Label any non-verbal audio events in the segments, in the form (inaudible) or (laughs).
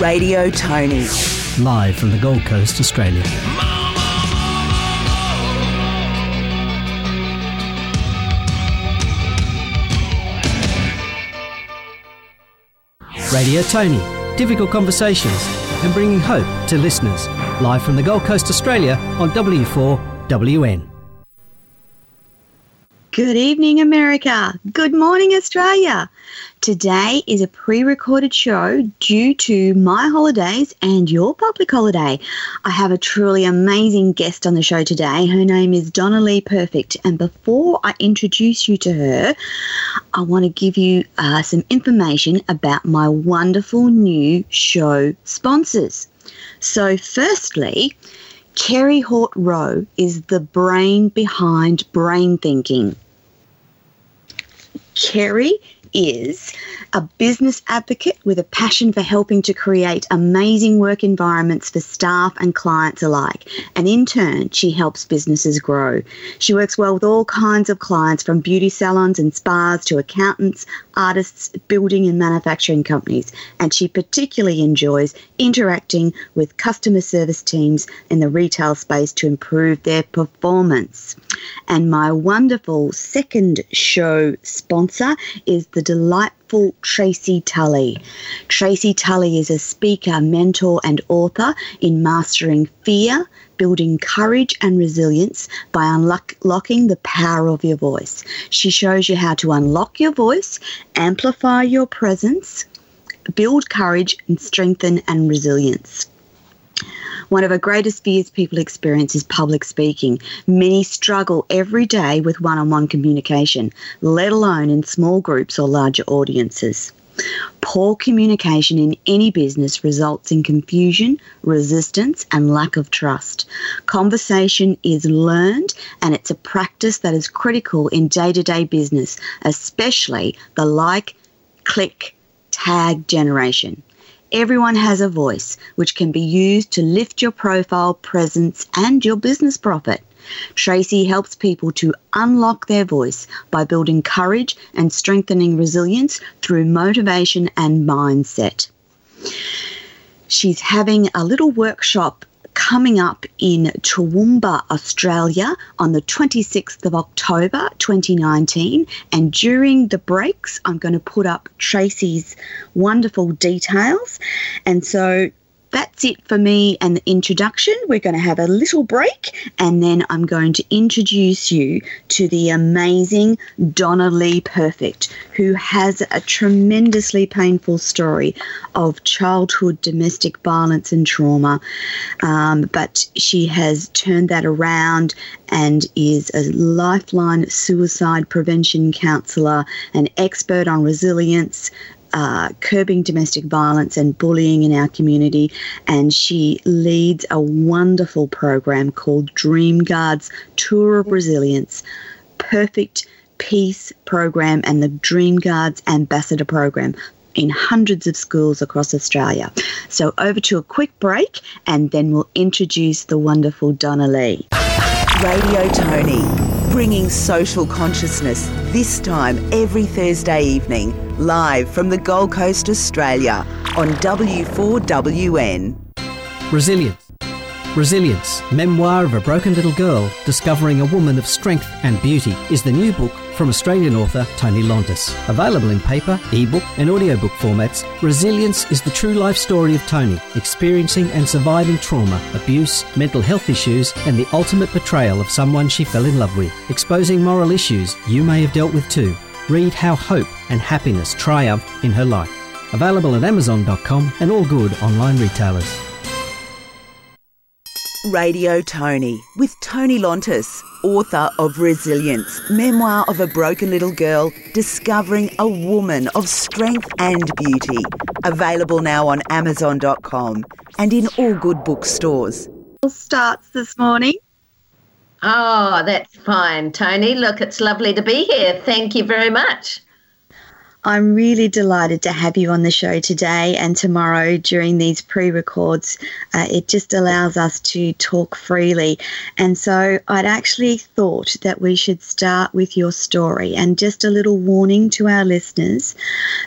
Radio Tony. Live from the Gold Coast, Australia. Radio Tony. Difficult conversations and bringing hope to listeners. Live from the Gold Coast, Australia on W4WN. Good evening, America. Good morning, Australia. Today is a pre recorded show due to my holidays and your public holiday. I have a truly amazing guest on the show today. Her name is Donna Lee Perfect. And before I introduce you to her, I want to give you uh, some information about my wonderful new show sponsors. So, firstly, Kerry Hort Rowe is the brain behind brain thinking. Kerry is a business advocate with a passion for helping to create amazing work environments for staff and clients alike. And in turn, she helps businesses grow. She works well with all kinds of clients from beauty salons and spas to accountants, artists, building and manufacturing companies. And she particularly enjoys interacting with customer service teams in the retail space to improve their performance. And my wonderful second show sponsor is the delightful Tracy Tully. Tracy Tully is a speaker, mentor, and author in mastering fear, building courage and resilience by unlocking the power of your voice. She shows you how to unlock your voice, amplify your presence, build courage, and strengthen and resilience. One of the greatest fears people experience is public speaking. Many struggle every day with one on one communication, let alone in small groups or larger audiences. Poor communication in any business results in confusion, resistance, and lack of trust. Conversation is learned and it's a practice that is critical in day to day business, especially the like, click, tag generation. Everyone has a voice, which can be used to lift your profile, presence, and your business profit. Tracy helps people to unlock their voice by building courage and strengthening resilience through motivation and mindset. She's having a little workshop coming up in Toowoomba, Australia on the 26th of October 2019. And during the breaks, I'm going to put up Tracy's wonderful details. And so that's it for me and the introduction. We're going to have a little break and then I'm going to introduce you to the amazing Donna Lee Perfect, who has a tremendously painful story of childhood domestic violence and trauma. Um, but she has turned that around and is a lifeline suicide prevention counsellor, an expert on resilience, uh, curbing domestic violence and bullying in our community. And she leads a wonderful program called Dream Guards Tour of Resilience. Perfect Peace program and the Dream Guards Ambassador program in hundreds of schools across Australia. So, over to a quick break and then we'll introduce the wonderful Donna Lee. Radio Tony, bringing social consciousness this time every Thursday evening, live from the Gold Coast, Australia on W4WN. Resilience. Resilience, Memoir of a Broken Little Girl Discovering a Woman of Strength and Beauty is the new book from Australian author Tony Lontis. Available in paper, ebook, and audiobook formats, Resilience is the true life story of Tony, experiencing and surviving trauma, abuse, mental health issues, and the ultimate betrayal of someone she fell in love with, exposing moral issues you may have dealt with too. Read how hope and happiness triumph in her life. Available at Amazon.com and all good online retailers. Radio Tony with Tony Lontis, author of Resilience, memoir of a broken little girl discovering a woman of strength and beauty. Available now on Amazon.com and in all good bookstores. Starts this morning. Oh, that's fine, Tony. Look, it's lovely to be here. Thank you very much. I'm really delighted to have you on the show today and tomorrow during these pre records. Uh, it just allows us to talk freely. And so I'd actually thought that we should start with your story. And just a little warning to our listeners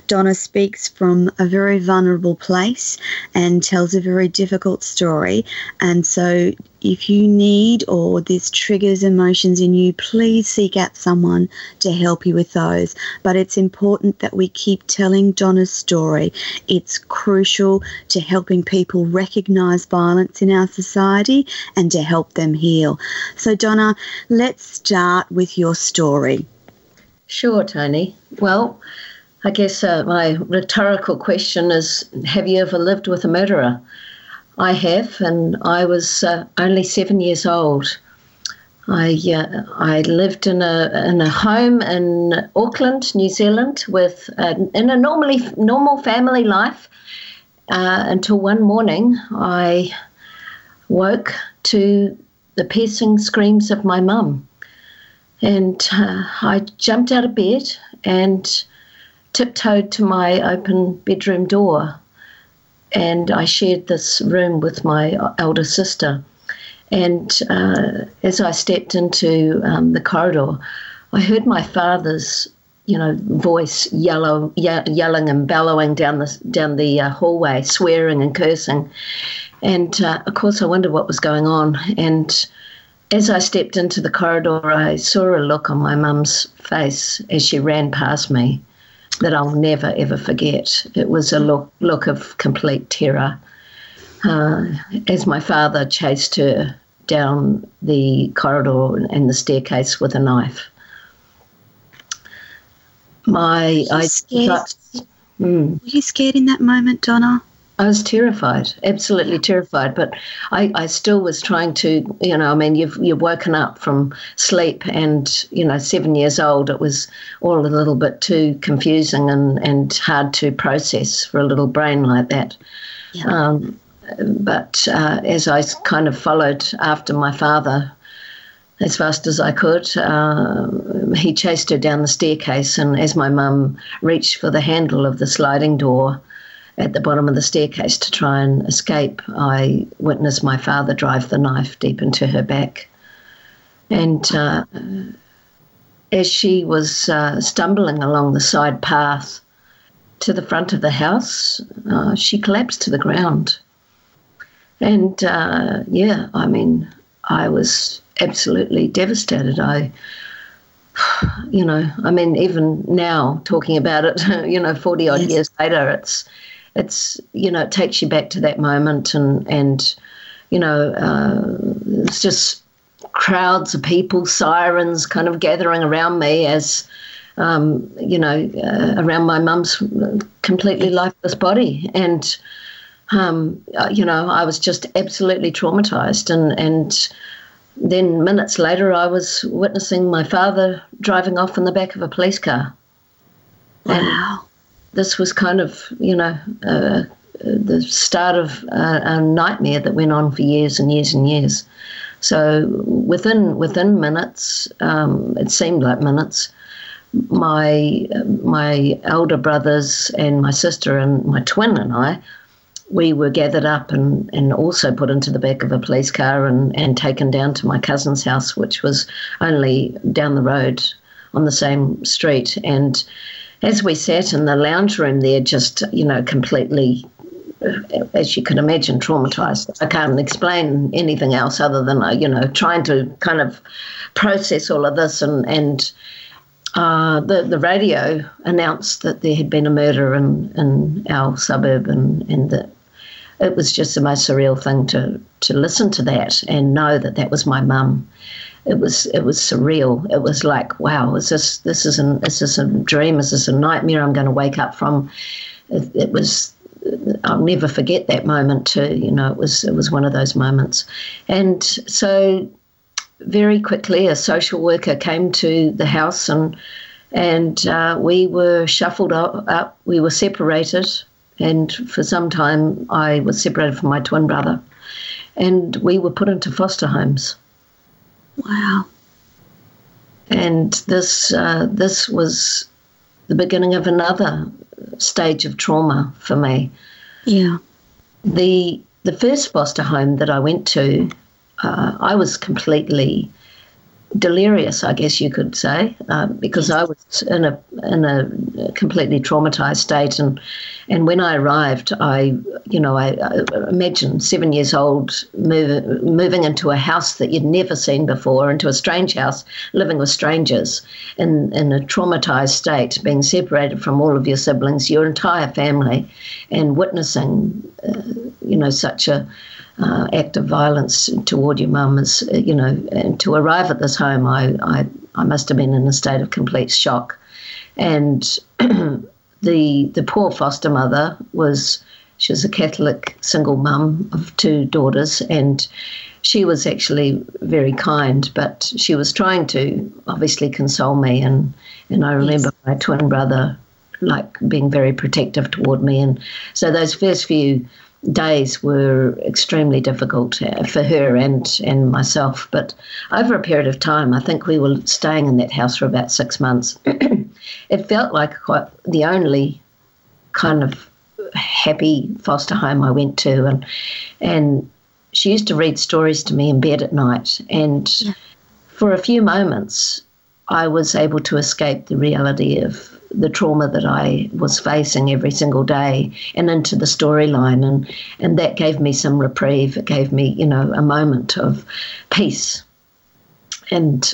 Donna speaks from a very vulnerable place and tells a very difficult story. And so if you need or this triggers emotions in you, please seek out someone to help you with those. But it's important that we keep telling Donna's story. It's crucial to helping people recognize violence in our society and to help them heal. So, Donna, let's start with your story. Sure, Tony. Well, I guess uh, my rhetorical question is Have you ever lived with a murderer? I have, and I was uh, only seven years old. I uh, I lived in a in a home in Auckland, New Zealand, with uh, in a normally normal family life uh, until one morning I woke to the piercing screams of my mum, and uh, I jumped out of bed and tiptoed to my open bedroom door and I shared this room with my elder sister. And uh, as I stepped into um, the corridor, I heard my father's, you know, voice yellow, ye- yelling and bellowing down the down the uh, hallway, swearing and cursing. And uh, of course, I wondered what was going on. And as I stepped into the corridor, I saw a look on my mum's face as she ran past me that I'll never ever forget. It was a look look of complete terror uh, as my father chased her down the corridor and the staircase with a knife. My I scared. Mm. Were you scared in that moment, Donna? I was terrified, absolutely terrified. But I, I still was trying to, you know, I mean, you've you've woken up from sleep, and you know, seven years old. It was all a little bit too confusing and and hard to process for a little brain like that. Yeah. Um, but uh, as I kind of followed after my father as fast as I could. Uh, he chased her down the staircase, and as my mum reached for the handle of the sliding door, at the bottom of the staircase to try and escape, I witnessed my father drive the knife deep into her back. And uh, as she was uh, stumbling along the side path to the front of the house, uh, she collapsed to the ground. And uh, yeah, I mean, I was absolutely devastated. I, (sighs) you know, I mean, even now talking about it, (laughs) you know, 40 odd yes. years later, it's it's you know it takes you back to that moment and and you know uh, it's just crowds of people sirens kind of gathering around me as um, you know uh, around my mum's completely lifeless body. And um, uh, you know I was just absolutely traumatized. And and then minutes later I was witnessing my father driving off in the back of a police car. Wow this was kind of, you know, uh, the start of a, a, nightmare that went on for years and years and years. So within within minutes, um, it seemed like minutes. My my elder brothers and my sister and my twin and I, we were gathered up and, and also put into the back of a police car and, and taken down to my cousin's house, which was only down the road on the same street. And as we sat in the lounge room there, just, you know, completely as you can imagine, traumatized. I can't explain anything else other than, uh, you know, trying to kind of process all of this. And, and uh, the, the radio announced that there had been a murder in, in our suburb and, and that it was just the most surreal thing to, to listen to that and know that that was my mum. It was it was surreal. It was like, wow, is this this is an is this a dream? Is this a nightmare I'm going to wake up from? It, it was I'll never forget that moment too. You know, it was it was one of those moments, and so very quickly a social worker came to the house and and uh, we were shuffled up, up. We were separated, and for some time I was separated from my twin brother, and we were put into foster homes. Wow. And this uh, this was the beginning of another stage of trauma for me. Yeah. The the first foster home that I went to, uh, I was completely delirious, I guess you could say, um, because I was in a in a completely traumatized state, and and when I arrived, I you know I, I imagine seven years old move, moving into a house that you'd never seen before, into a strange house, living with strangers, in in a traumatized state, being separated from all of your siblings, your entire family, and witnessing uh, you know such a uh, act of violence toward your mum is, uh, you know, and to arrive at this home, I, I, I must have been in a state of complete shock. And (clears throat) the the poor foster mother was she was a Catholic single mum of two daughters, and she was actually very kind, but she was trying to obviously console me. And and I remember yes. my twin brother like being very protective toward me, and so those first few days were extremely difficult uh, for her and and myself. But over a period of time, I think we were staying in that house for about six months. (clears throat) it felt like quite the only kind of happy foster home I went to, and and she used to read stories to me in bed at night, and yeah. for a few moments, I was able to escape the reality of the trauma that I was facing every single day and into the storyline. And and that gave me some reprieve. It gave me you know a moment of peace. And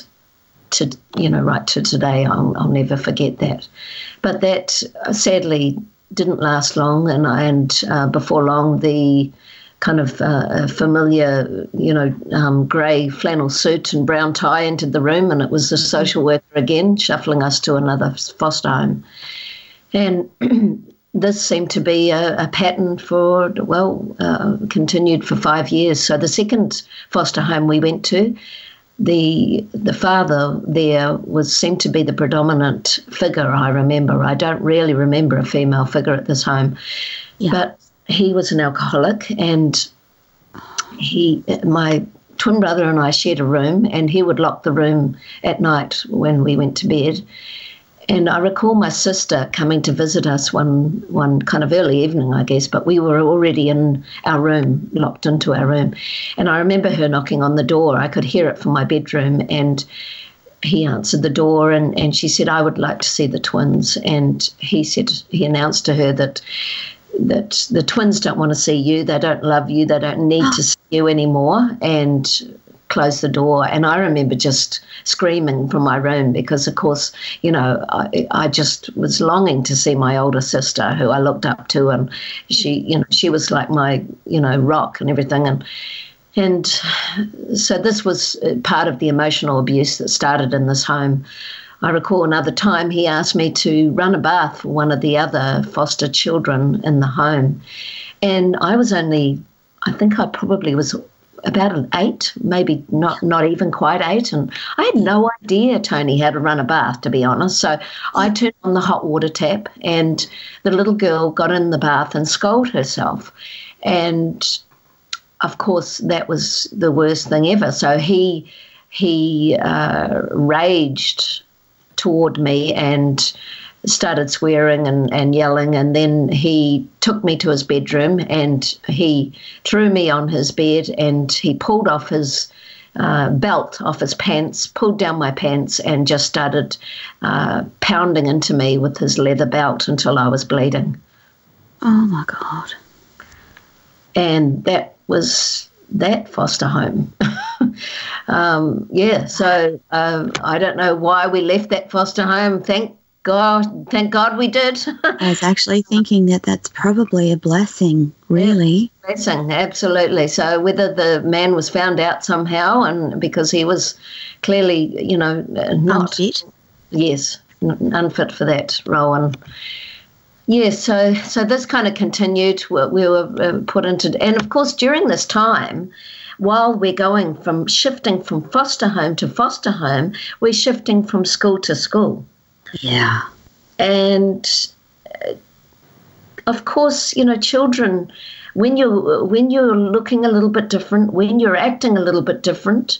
to you know right to today I'll, I'll never forget that. But that uh, sadly didn't last long. And and uh, before long the kind of uh, familiar, you know, um, grey flannel suit and brown tie entered the room, and it was the mm-hmm. social worker again shuffling us to another foster home. And (clears throat) this seemed to be a, a pattern for, well, uh, continued for five years. So the second foster home we went to, the the father there was seemed to be the predominant figure. I remember. I don't really remember a female figure at this home, yeah. but he was an alcoholic, and he, my twin brother and I shared a room, and he would lock the room at night when we went to bed. And I recall my sister coming to visit us one one kind of early evening, I guess, but we were already in our room, locked into our room. And I remember her knocking on the door. I could hear it from my bedroom, and he answered the door and, and she said, I would like to see the twins. And he said, he announced to her that that the twins don't want to see you, they don't love you, they don't need to ah. see you anymore, and close the door. And I remember just screaming from my room because, of course, you know, I, I just was longing to see my older sister who I looked up to, and she, you know, she was like my, you know, rock and everything. And and so this was part of the emotional abuse that started in this home. I recall another time he asked me to run a bath for one of the other foster children in the home. And I was only, I think I probably was about an eight, maybe not not even quite eight, and I had no idea Tony how to run a bath, to be honest. So I turned on the hot water tap, and the little girl got in the bath and scolded herself, and of course that was the worst thing ever. So he he uh, raged toward me and started swearing and, and yelling. And then he took me to his bedroom and he threw me on his bed and he pulled off his uh, belt off his pants, pulled down my pants, and just started uh, pounding into me with his leather belt until I was bleeding. Oh my God. and that was that foster home. (laughs) um, yeah, so um, I don't know why we left that foster home. Thank God, thank God we did. I was (laughs) actually thinking that that's probably a blessing, really. Yeah, blessing, absolutely. So whether the man was found out somehow, and because he was clearly, you know, not unfit. Yes, unfit for that role, and Yes, so so this kind of continued. We, we were uh, put into, and of course during this time, while we're going from shifting from foster home to foster home, we're shifting from school to school. Yeah, and uh, of course, you know, children, when you when you're looking a little bit different, when you're acting a little bit different,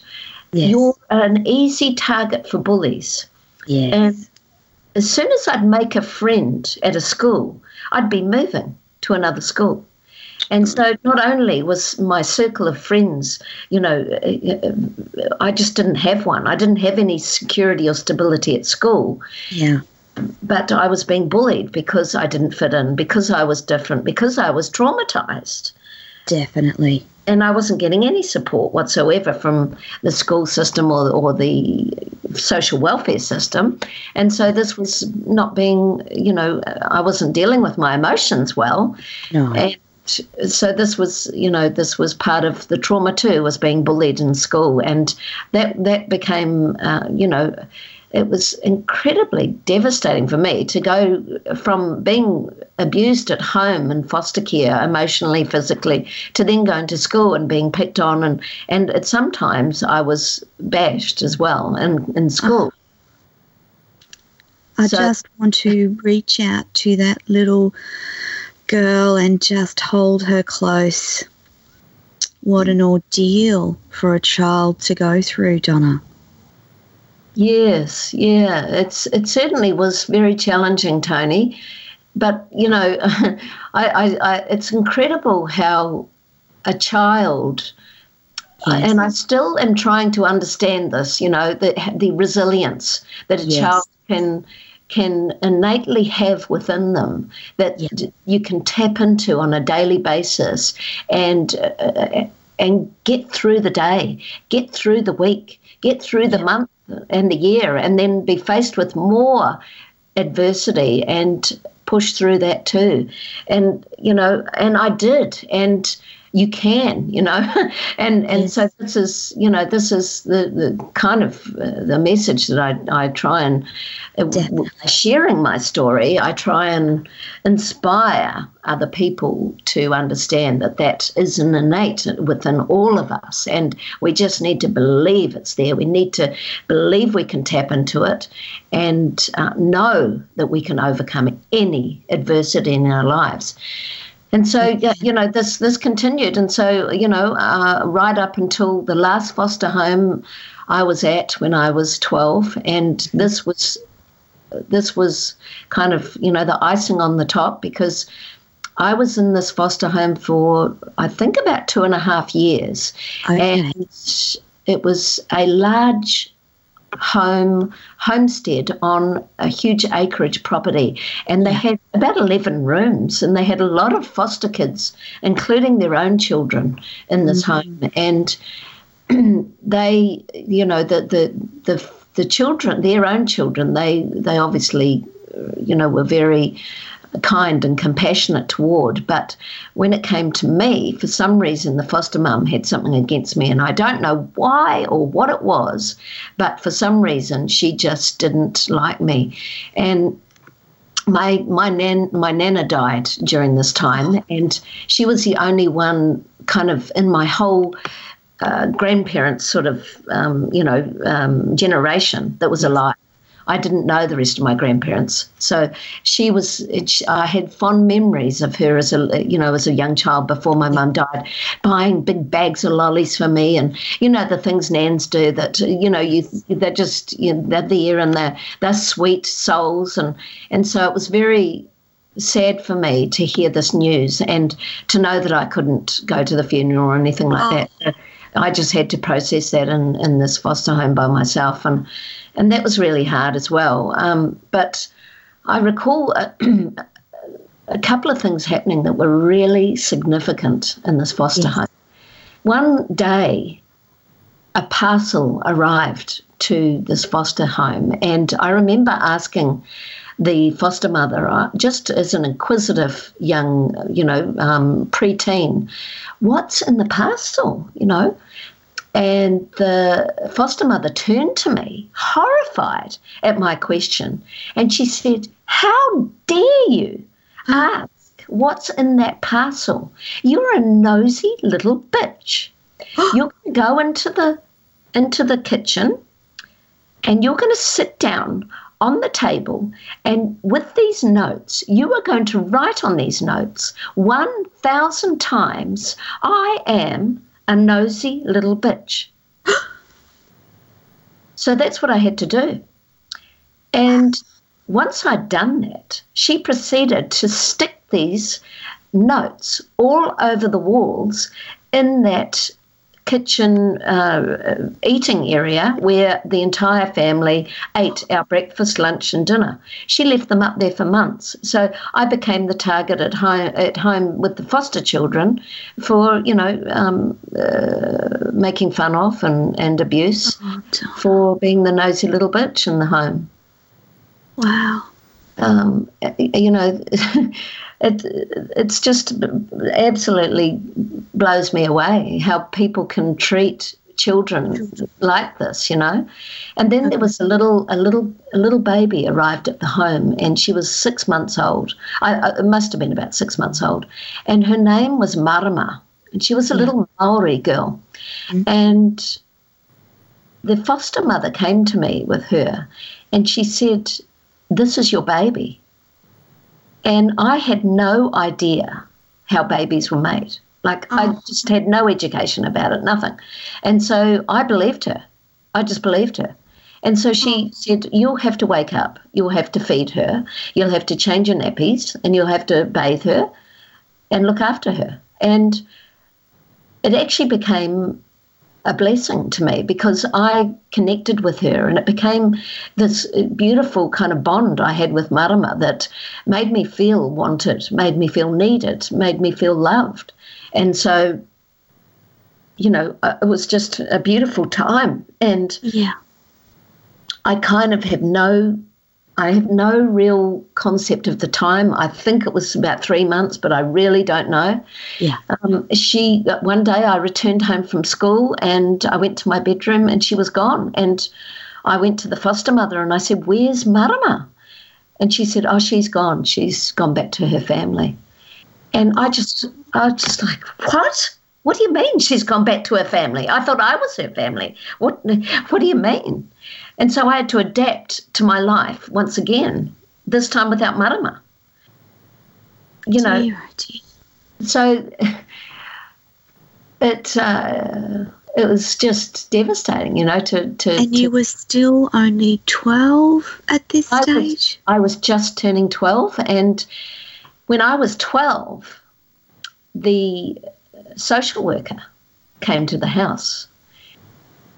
yes. you're an easy target for bullies. Yes. And as soon as I'd make a friend at a school, I'd be moving to another school. And so not only was my circle of friends, you know, uh, uh, I just didn't have one. I didn't have any security or stability at school. Yeah. But I was being bullied because I didn't fit in, because I was different, because I was traumatized. Definitely and I wasn't getting any support whatsoever from the school system or, or the social welfare system. And so this was not being, you know, I wasn't dealing with my emotions well. No. And so this was, you know, this was part of the trauma too, was being bullied in school. And that, that became, uh, you know, it was incredibly devastating for me to go from being abused at home in foster care emotionally physically to then going to school and being picked on. And and it, sometimes i was bashed as well in, in uh-huh. school. I so, just want to reach out to that little girl and just hold her close. What an ordeal for a child to go through donna Yes, yeah, it's it certainly was very challenging, Tony. But you know, (laughs) I, I, I, it's incredible how a child, yes. and I still am trying to understand this. You know, the the resilience that a yes. child can can innately have within them that yeah. you can tap into on a daily basis and uh, and get through the day, get through the week, get through the month and the year, and then be faced with more adversity and push through that too. And, you know, and I did. And you can, you know, (laughs) and and so this is, you know, this is the, the kind of uh, the message that I, I try and uh, sharing my story. I try and inspire other people to understand that that is an innate within all of us, and we just need to believe it's there. We need to believe we can tap into it, and uh, know that we can overcome any adversity in our lives. And so, you know, this this continued, and so you know, uh, right up until the last foster home I was at when I was twelve, and this was this was kind of you know the icing on the top because I was in this foster home for I think about two and a half years, okay. and it was a large home homestead on a huge acreage property. And they had about 11 rooms and they had a lot of foster kids including their own children in this mm-hmm. home. And (clears throat) they you know the the the the children their own children they they obviously you know were very kind and compassionate toward. But when it came to me, for some reason, the foster mum had something against me, and I don't know why or what it was, but for some reason, she just didn't like me. And my my nan my nana died during this time, and she was the only one kind of in my whole. Uh, grandparents sort of um, you know um, generation that was alive I didn't know the rest of my grandparents. So she was, I had fond memories of her as a, you know, as a young child before my mum died, buying big bags of lollies for me, and you know the things nans do that, you know, you they're just you know, they're there and they're they're sweet souls, and and so it was very sad for me to hear this news and to know that I couldn't go to the funeral or anything like oh. that. I just had to process that in, in this foster home by myself, and and that was really hard as well. Um, but I recall a, (clears throat) a couple of things happening that were really significant in this foster Yes. home. One day, a parcel arrived to this foster home, and I remember asking the foster mother, uh, just as an inquisitive young, you know, um, preteen, what's in the parcel, you know? And the foster mother turned to me, horrified at my question, and she said, How dare you ask what's in that parcel? You're a nosy little bitch. (gasps) You're going to go into the into the kitchen and you're going to sit down on the table and with these notes you are going to write on these notes 1000 times i am a nosy little bitch. (gasps) So that's what i had to do. And once i'd done that she proceeded to stick these notes all over the walls in that kitchen uh, eating area where the entire family ate our breakfast, lunch, and dinner. She left them up there for months. So I became the target at home, at home with the foster children for, you know, um, uh, making fun of and, and abuse for being the nosy little bitch in the home. Wow. Um, you know, (laughs) it it's just absolutely blows me away how people can treat children like this, you know. And then there was a little a little a little baby arrived at the home, and she was six months old. I, I it must have been about six months old, and her name was Marama, and she was a hmm. little Maori girl, hmm. and the foster mother came to me with her, and she said, "This is your baby." And I had no idea how babies were made. Like, I oh. just had no education about it, nothing. And so I believed her. I just believed her. And so she hmm. said, You'll have to wake up. You'll have to feed her. You'll have to change her nappies and you'll have to bathe her and look after her. And it actually became a blessing to me because I connected with her and it became this beautiful kind of bond I had with Marama that made me feel wanted, made me feel needed, made me feel loved. And so, you know, uh, it was just a beautiful time. And Yeah. I kind of have no I have no real concept of the time. I think it was about three months, but I really don't know. Yeah. Um, she one day I returned home from school and I went to my bedroom and she was gone. And I went to the foster mother and I said, "Where's Marama?" And she said, "Oh, she's gone. She's gone back to her family." And I just, I was just like, "What? What do you mean she's gone back to her family? I thought I was her family. What? What do you mean?" And so I had to adapt to my life once again. This time without Marama. You know, Dear, dear. so (laughs) it uh, it was just devastating, you know. To to, And to you were still only 12 at this I was- stage? I was just turning twelve, and when I was twelve, the social worker came to the house,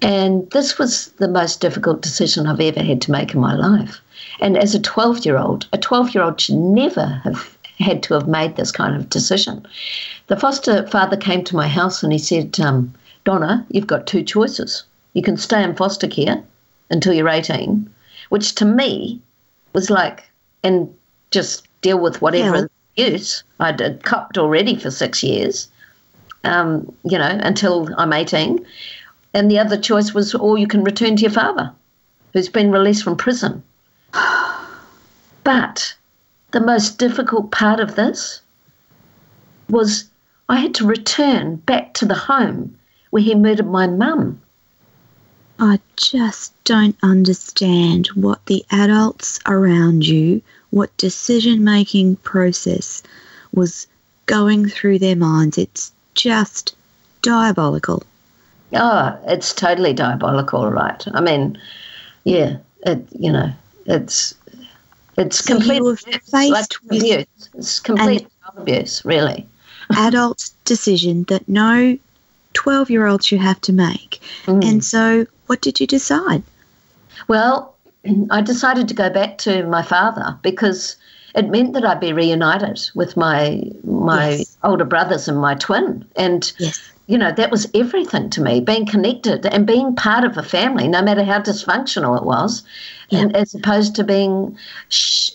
and this was the most difficult decision I've ever had to make in my life. And as a twelve-year-old, a twelve-year-old should never have had to have made this kind of decision. The foster father came to my house and he said, um, Donna, you've got two choices. You can stay in foster care until you're 18, which to me was like, and just deal with whatever abuse I'd uh, copped already for six years, um, you know, until I'm 18. And the other choice was, or you can return to your father, who's been released from prison. (sighs) But the most difficult part of this was I had to return back to the home where he murdered my mum. I just don't understand what the adults around you, what decision making process was going through their minds. It's just diabolical. Oh, it's totally diabolical, right? I mean, yeah, it, you know, it's it's So complete abuse, like abuse. It's complete child abuse, really. Adult decision that no 12 year old should have to make. Mm. And so, what did you decide? Well, (clears throat) I decided to go back to my father because it meant that I'd be reunited with my my Yes. older brothers and my twin, and Yes. You know that was everything to me. Being connected and being part of a family, no matter how dysfunctional it was, and as opposed to being sh-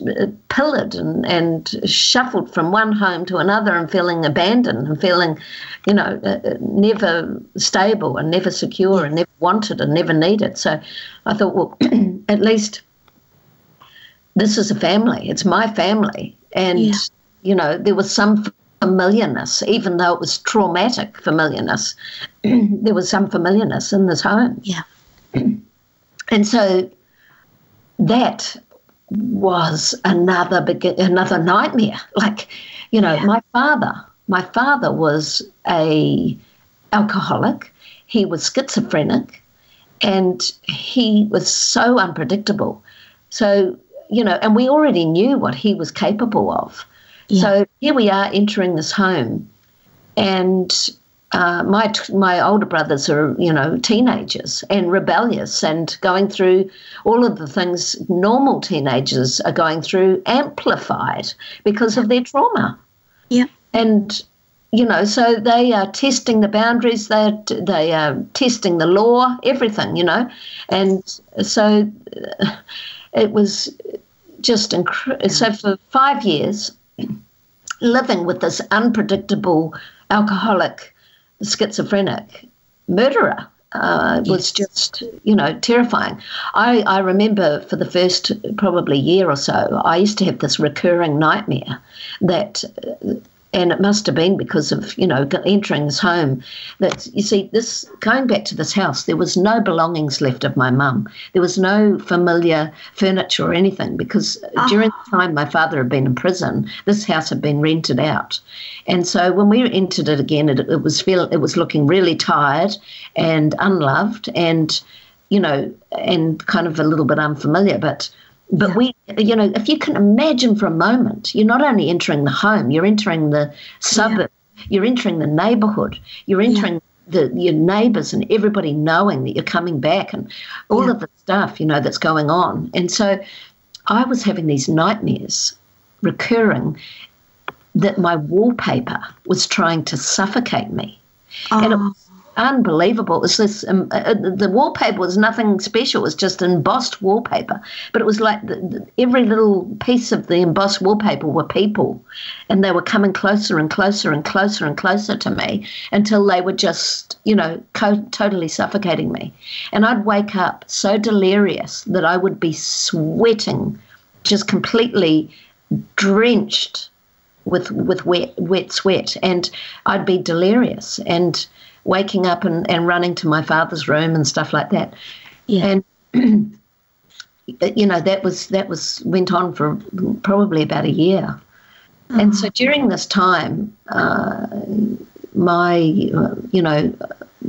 pillared and, and shuffled from one home to another and feeling abandoned and feeling, you know, uh, uh, never stable and never secure and never wanted and never needed. So I thought, well, (clears throat) at least this is a family. It's my family. And, Yeah. you know, there was some familiarness, even though it was traumatic familiarness. (clears throat) there was some familiarness in this home. Yeah. (clears throat) And so that was another another nightmare. Like, you know, my father, my father was a alcoholic. He was schizophrenic, and he was so unpredictable. So, you know, and we already knew what he was capable of. Yeah. So here we are entering this home, and uh, my t- my older brothers are you know teenagers and rebellious and going through all of the things normal teenagers are going through, amplified because of their trauma. Yeah. And you know, so they are testing the boundaries. They are they are testing the law, everything. You know, and so uh, it was just incredible. So for five years, living with this unpredictable alcoholic, schizophrenic murderer. Uh, was just, you know, terrifying. I, I remember for the first probably year or so, I used to have this recurring nightmare that uh, and it must have been because of you know entering this home that you see this going back to this house there was no belongings left of my mum. There was no familiar furniture or anything because ah. during the time my father had been in prison this house had been rented out. And so when we entered it again it, it was feel it was looking really tired and unloved and you know and kind of a little bit unfamiliar but but we, you know, if you can imagine for a moment, you're not only entering the home, you're entering the suburb, you're entering the neighbourhood, you're entering the your neighbours and everybody knowing that you're coming back and all Yeah. of the stuff, you know, that's going on. And so I was having these nightmares recurring that my wallpaper was trying to suffocate me. And it Oh, was unbelievable. It was this, um, uh, the wallpaper was nothing special. It was just embossed wallpaper. But it was like the, the, every little piece of the embossed wallpaper were people. And they were coming closer and closer and closer and closer to me until they were just, you know, co- totally suffocating me. And I'd wake up so delirious that I would be sweating, just completely drenched with with wet wet sweat and I'd be delirious and waking up and, and running to my father's room and stuff like that. Yeah. And (clears throat) you know, that was that was went on for probably about a year. And so during this time, uh, my, you know,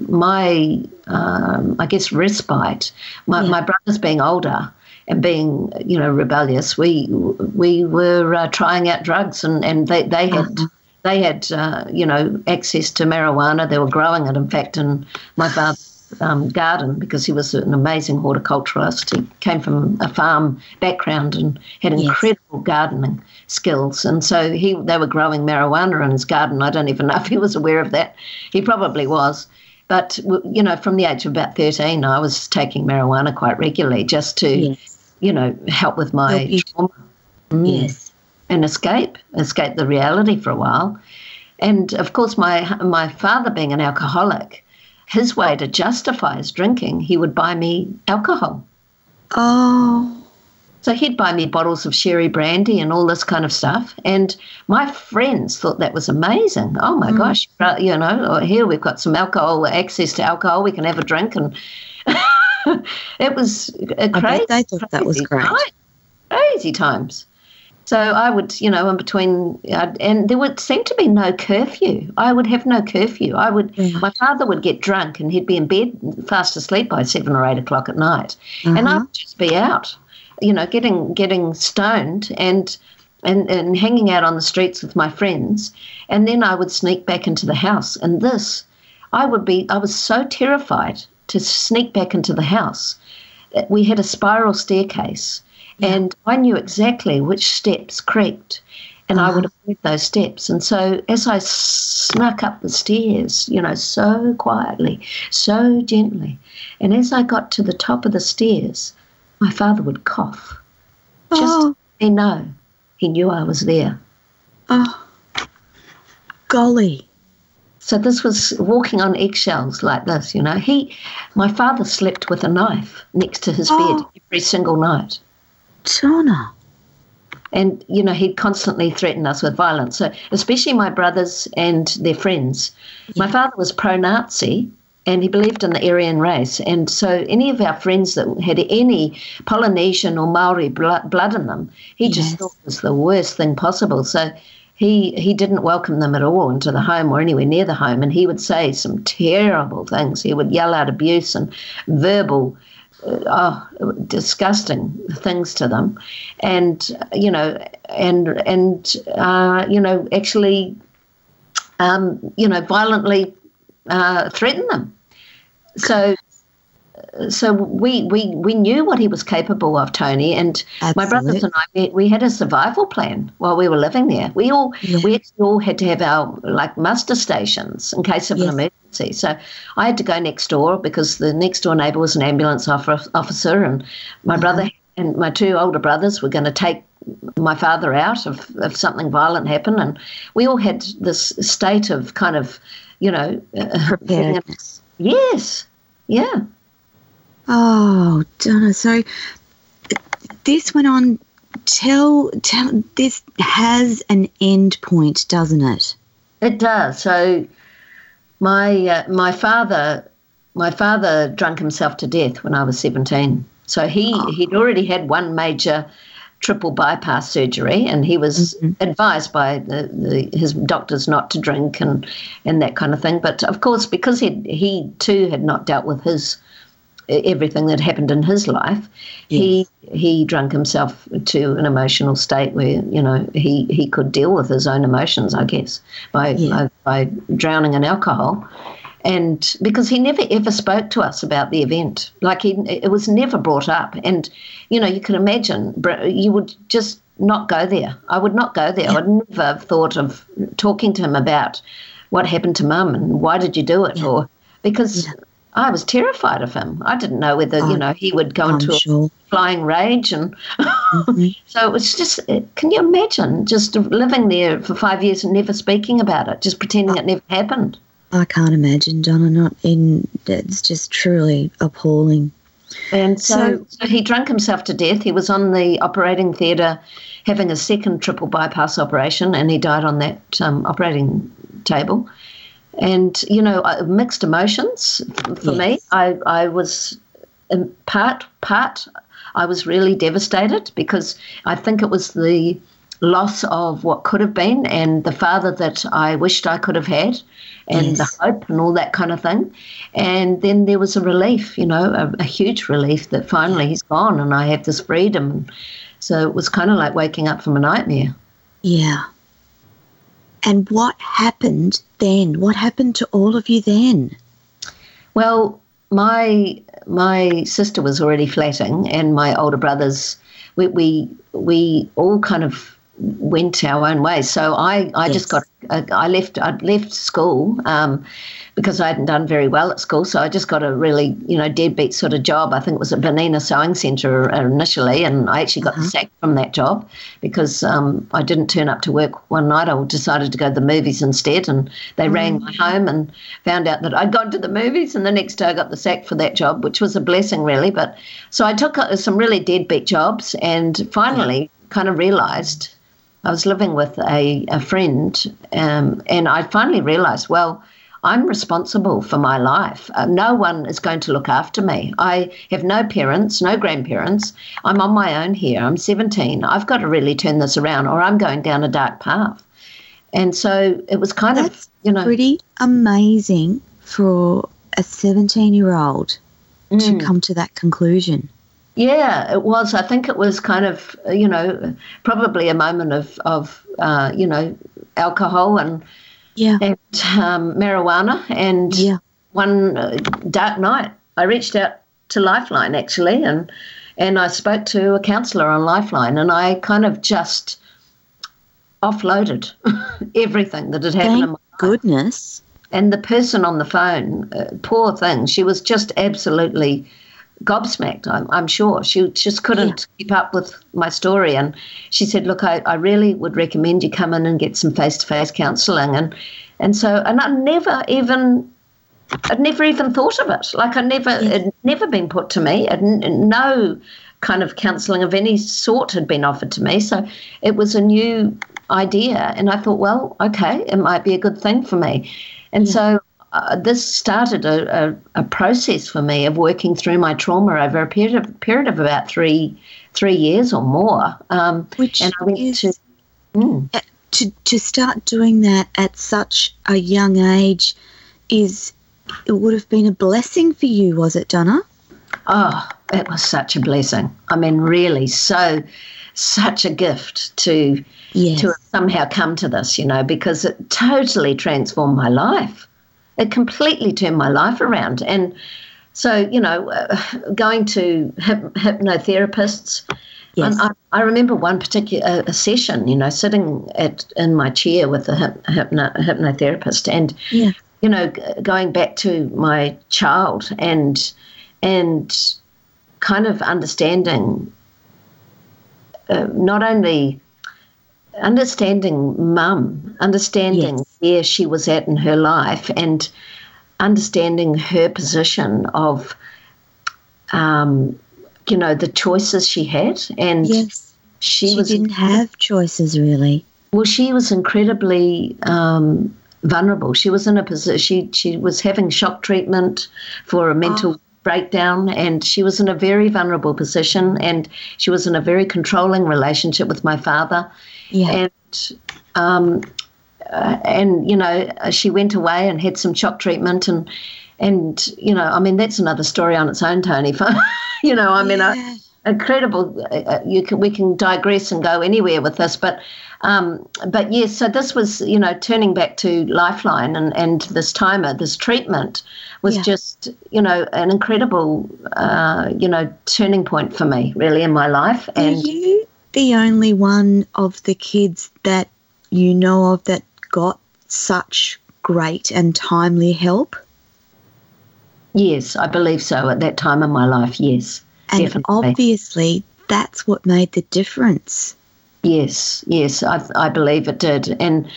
my, um, I guess, respite, my, Yeah. my brothers being older and being, you know, rebellious, we we were uh, trying out drugs and, and they, they had, they had, uh, you know, access to marijuana. They were growing it, in fact, in my father's um, garden because he was an amazing horticulturalist. He came from a farm background and had Yes. incredible gardening skills. And so he they were growing marijuana in his garden. I don't even know (laughs) if he was aware of that. He probably was. But you know, from the age of about thirteen, I was taking marijuana quite regularly just to, yes. you know, help with my Help trauma Mm. Yes. And escape, escape the reality for a while. And of course, my my father being an alcoholic, his way to justify his drinking, he would buy me alcohol. Oh. So he'd buy me bottles of sherry brandy and all this kind of stuff. And my friends thought that was amazing. Oh my mm. gosh, you know, oh, here we've got some alcohol, access to alcohol, we can have a drink. And (laughs) it was a I crazy. bet they thought that was great. Crazy times. So I would, you know, in between, I'd, and there would seem to be no curfew. I would have no curfew. I would, Yeah. my father would get drunk and he'd be in bed fast asleep by seven or eight o'clock at night, and Uh-huh. I'd just be out, you know, getting getting stoned and and and hanging out on the streets with my friends, and then I would sneak back into the house. And this, I would be, I was so terrified to sneak back into the house. We had a spiral staircase, And I knew exactly which steps creaked. And I would ah. have heard those steps. And so as I snuck up the stairs, you know, so quietly, so gently, and as I got to the top of the stairs, my father would cough. Just Oh. he know. He knew I was there. Oh, golly. So this was walking on eggshells like this, you know. He, my father slept with a knife next to his bed Oh. every single night. Donna. And, you know, he'd constantly threaten us with violence. So, especially my brothers and their friends. My father was pro Nazi and he believed in the Aryan race. And so, any of our friends that had any Polynesian or Maori blood, blood in them, he just Yes. thought was the worst thing possible. So, he, he didn't welcome them at all into the home or anywhere near the home. And he would say some terrible things. He would yell out abuse and verbal oh, disgusting things to them, and you know, and and uh, you know, actually, um, you know, violently uh, threaten them. So. So we, we, we knew what he was capable of, Tony, and my brothers and I we, we had a survival plan while we were living there. We all Yeah. we all had to have our like muster stations in case of Yes. an emergency. So I had to go next door because the next door neighbour was an ambulance offer- officer, and my Uh-huh. brother and my two older brothers were going to take my father out if, if something violent happened. And we all had this state of kind of, you know, uh, (laughs) yes, yeah. Oh, Donna. So this went on. Tell, tell. This has an end point, doesn't it? It does. So, my uh, my father, my father drunk himself to death when I was seventeen. So he he'd already had one major triple bypass surgery, and he was advised by the, the, his doctors not to drink and and that kind of thing. But of course, because he he too had not dealt with his everything that happened in his life, he he drunk himself to an emotional state where you know he he could deal with his own emotions, I guess, by Yeah. by, by drowning in alcohol, and because he never ever spoke to us about the event, like he it was never brought up, and you know you can imagine you would just not go there. I would not go there. I would never have thought of talking to him about what happened to mum and why did you do it, or because. I was terrified of him. I didn't know whether, you know, he would go I'm into a flying rage and Mm-hmm. (laughs) so it was just can you imagine just living there for five years and never speaking about it just pretending it never happened I can't imagine, Donna. Not in. It's just truly appalling. and so, So- so he drank himself to death he was on the operating theatre having a second triple bypass operation and he died on that um, operating table and you know uh, mixed emotions for me I, I was in part part I was really devastated because I think it was the loss of what could have been and the father that I wished I could have had and Yes. the hope and all that kind of thing. And then there was a relief, you know, a, a huge relief that finally he's gone and I have this freedom. So it was kind of like waking up from a nightmare. Yeah. And what happened then? What happened to all of you then? Well, my my sister was already flatting, and my older brothers, we we, we all kind of went our own ways. So I, I just got I left I left school um, because I hadn't done very well at school. So I just got a really you know deadbeat sort of job. I think it was at Bernina Sewing Centre initially, and I actually got the sack from that job because um, I didn't turn up to work one night. I decided to go to the movies instead, and they rang my home and found out that I'd gone to the movies. And the next day I got the sack for that job, which was a blessing really. But so I took uh, some really deadbeat jobs, and finally kind of realised. I was living with a, a friend, um, and I finally realized, well, I'm responsible for my life. Uh, no one is going to look after me. I have no parents, no grandparents. I'm on my own here. I'm 17. I've got to really turn this around, or I'm going down a dark path. And so it was kind That's of, you know, Pretty amazing for a 17 year old Mm. to come to that conclusion. Yeah, it was. I think it was kind of, you know, probably a moment of, of uh, you know, alcohol and Yeah. and um, marijuana. And Yeah. one uh, dark night, I reached out to Lifeline actually, and and I spoke to a counsellor on Lifeline, and I kind of just offloaded (laughs) everything that had happened Thank in my life. goodness. And the person on the phone, uh, poor thing, she was just absolutely gobsmacked, I'm, I'm sure. She just couldn't keep up with my story. And she said, Look, I, I really would recommend you come in and get some face to face counselling. And, and so, and I never even. I'd never even thought of it. Like I never, it'd never been put to me. I'd n- no kind of counselling of any sort had been offered to me. So it was a new idea, and I thought, well, okay, it might be a good thing for me. And so uh, this started a, a, a process for me of working through my trauma over a period of period of about three three years or more. Um, Which and I went is to mm, to to start doing that at such a young age is it would have been a blessing for you, was it, Donna? Oh, it was such a blessing. I mean, really, so such a gift to Yes. to somehow come to this, you know, because it totally transformed my life. It completely turned my life around, and so you know, uh, going to hyp- hypnotherapists. Yes. And I, I remember one particular a session, you know, sitting at in my chair with a hyp- hypno, hypnotherapist, and Yeah. you know, g- going back to my child and and kind of understanding uh, not only understanding mum, understanding Yes. Where she was at in her life, and understanding her position of, um, you know, the choices she had, and Yes. she, She, was didn't have choices really. well, she was incredibly um, vulnerable. She was in a position. She she was having shock treatment for a mental breakdown, and she was in a very vulnerable position. And she was in a very controlling relationship with my father. Yeah. And um, uh, and you know, uh, she went away and had some shock treatment, and and you know, I mean, that's another story on its own, Tony. (laughs) you know, I mean, I, incredible. Uh, uh, you can we can digress and go anywhere with this, but um, but yes. So this was you know turning back to Lifeline and and this timer, this treatment was Yeah. just you know an incredible uh, you know turning point for me really in my life. Are you the only one of the kids that you know of that got such great and timely help? yes, I believe so. At that time in my life, yes, And definitely. obviously, that's what made the difference. Yes, yes, I, I believe it did. And,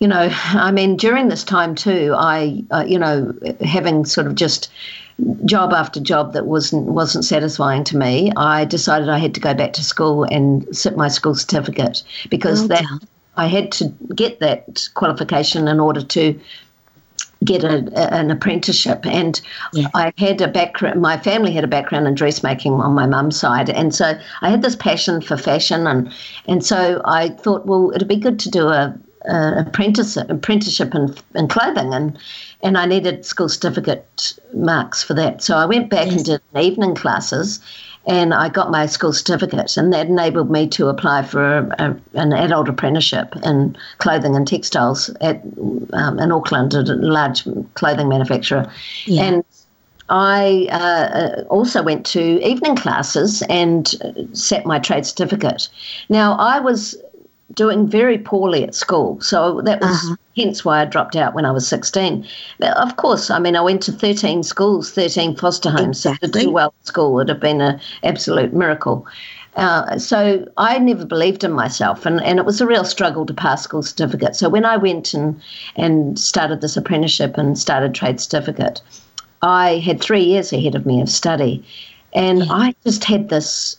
you know, I mean, during this time too, I, uh, you know, having sort of just job after job that wasn't wasn't satisfying to me, I decided I had to go back to school and sit my school certificate because Well that. I had to get that qualification in order to get a, an apprenticeship. And Yeah. I had a background my family had a background in dressmaking on my mum's side. And so I had this passion for fashion. And and so I thought well it'd be good to do a, apprentice apprenticeship in, in clothing. And and I needed school certificate marks for that. So I went back Yes. and did evening classes and I got my school certificate, and that enabled me to apply for a, a, an adult apprenticeship in clothing and textiles at um, in Auckland, at a large clothing manufacturer. Yeah. And I uh, also went to evening classes and uh, set my trade certificate. Now I was doing very poorly at school, so that was Uh-huh. hence why I dropped out when I was sixteen. Now, of course, I mean I went to thirteen schools, thirteen foster homes. So to do well at school would have been an absolute miracle. Uh, so I never believed in myself, and, and it was a real struggle to pass school certificate. So when I went and and started this apprenticeship and started trade certificate, I had three years ahead of me of study, and I just had this.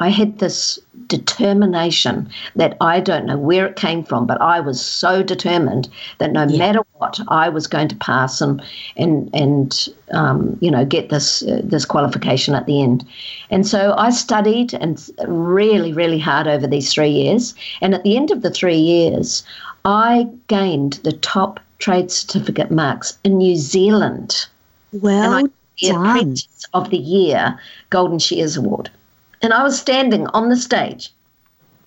I had this determination that I don't know where it came from, but I was so determined that no matter what, I was going to pass and and and um, you know get this uh, this qualification at the end. And so I studied and really really hard over these three years. And at the end of the three years, I gained the top trade certificate marks in New Zealand Well and I the done. Apprentice of the Year Golden Shears Award. And I was standing on the stage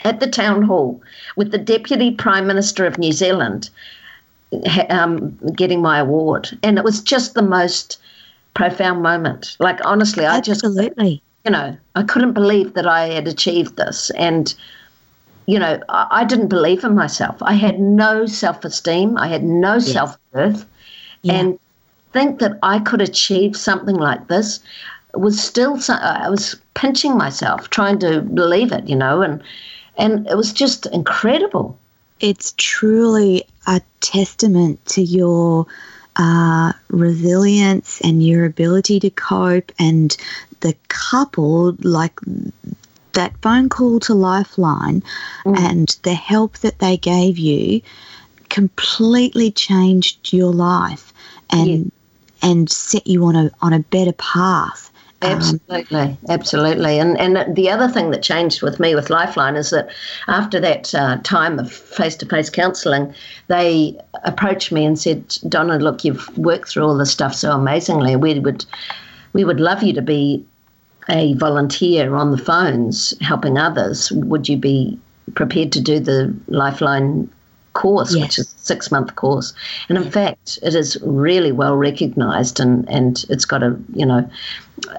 at the town hall with the Deputy Prime Minister of New Zealand um, getting my award. And it was just the most profound moment. Like, honestly, I just Absolutely. you know, I couldn't believe that I had achieved this. And, you know, I, I didn't believe in myself. I had no self esteem, I had no yes. self worth. Yeah. And think that I could achieve something like this was still, I was pinching myself, trying to believe it, you know, and, and it was just incredible. It's truly a testament to your uh, resilience and your ability to cope and the couple like that phone call to lifeline mm. and the help that they gave you completely changed your life and yeah. and set you on a on a better path absolutely, absolutely. And and the other thing that changed with me with Lifeline is that after that uh, time of face to face counselling, they approached me and said, "Donna, look, you've worked through all this stuff so amazingly. We would we would love you to be a volunteer on the phones helping others. Would you be prepared to do the Lifeline course, yes. which is a six month course. And in fact, it is really well recognised, and, and it's got a you know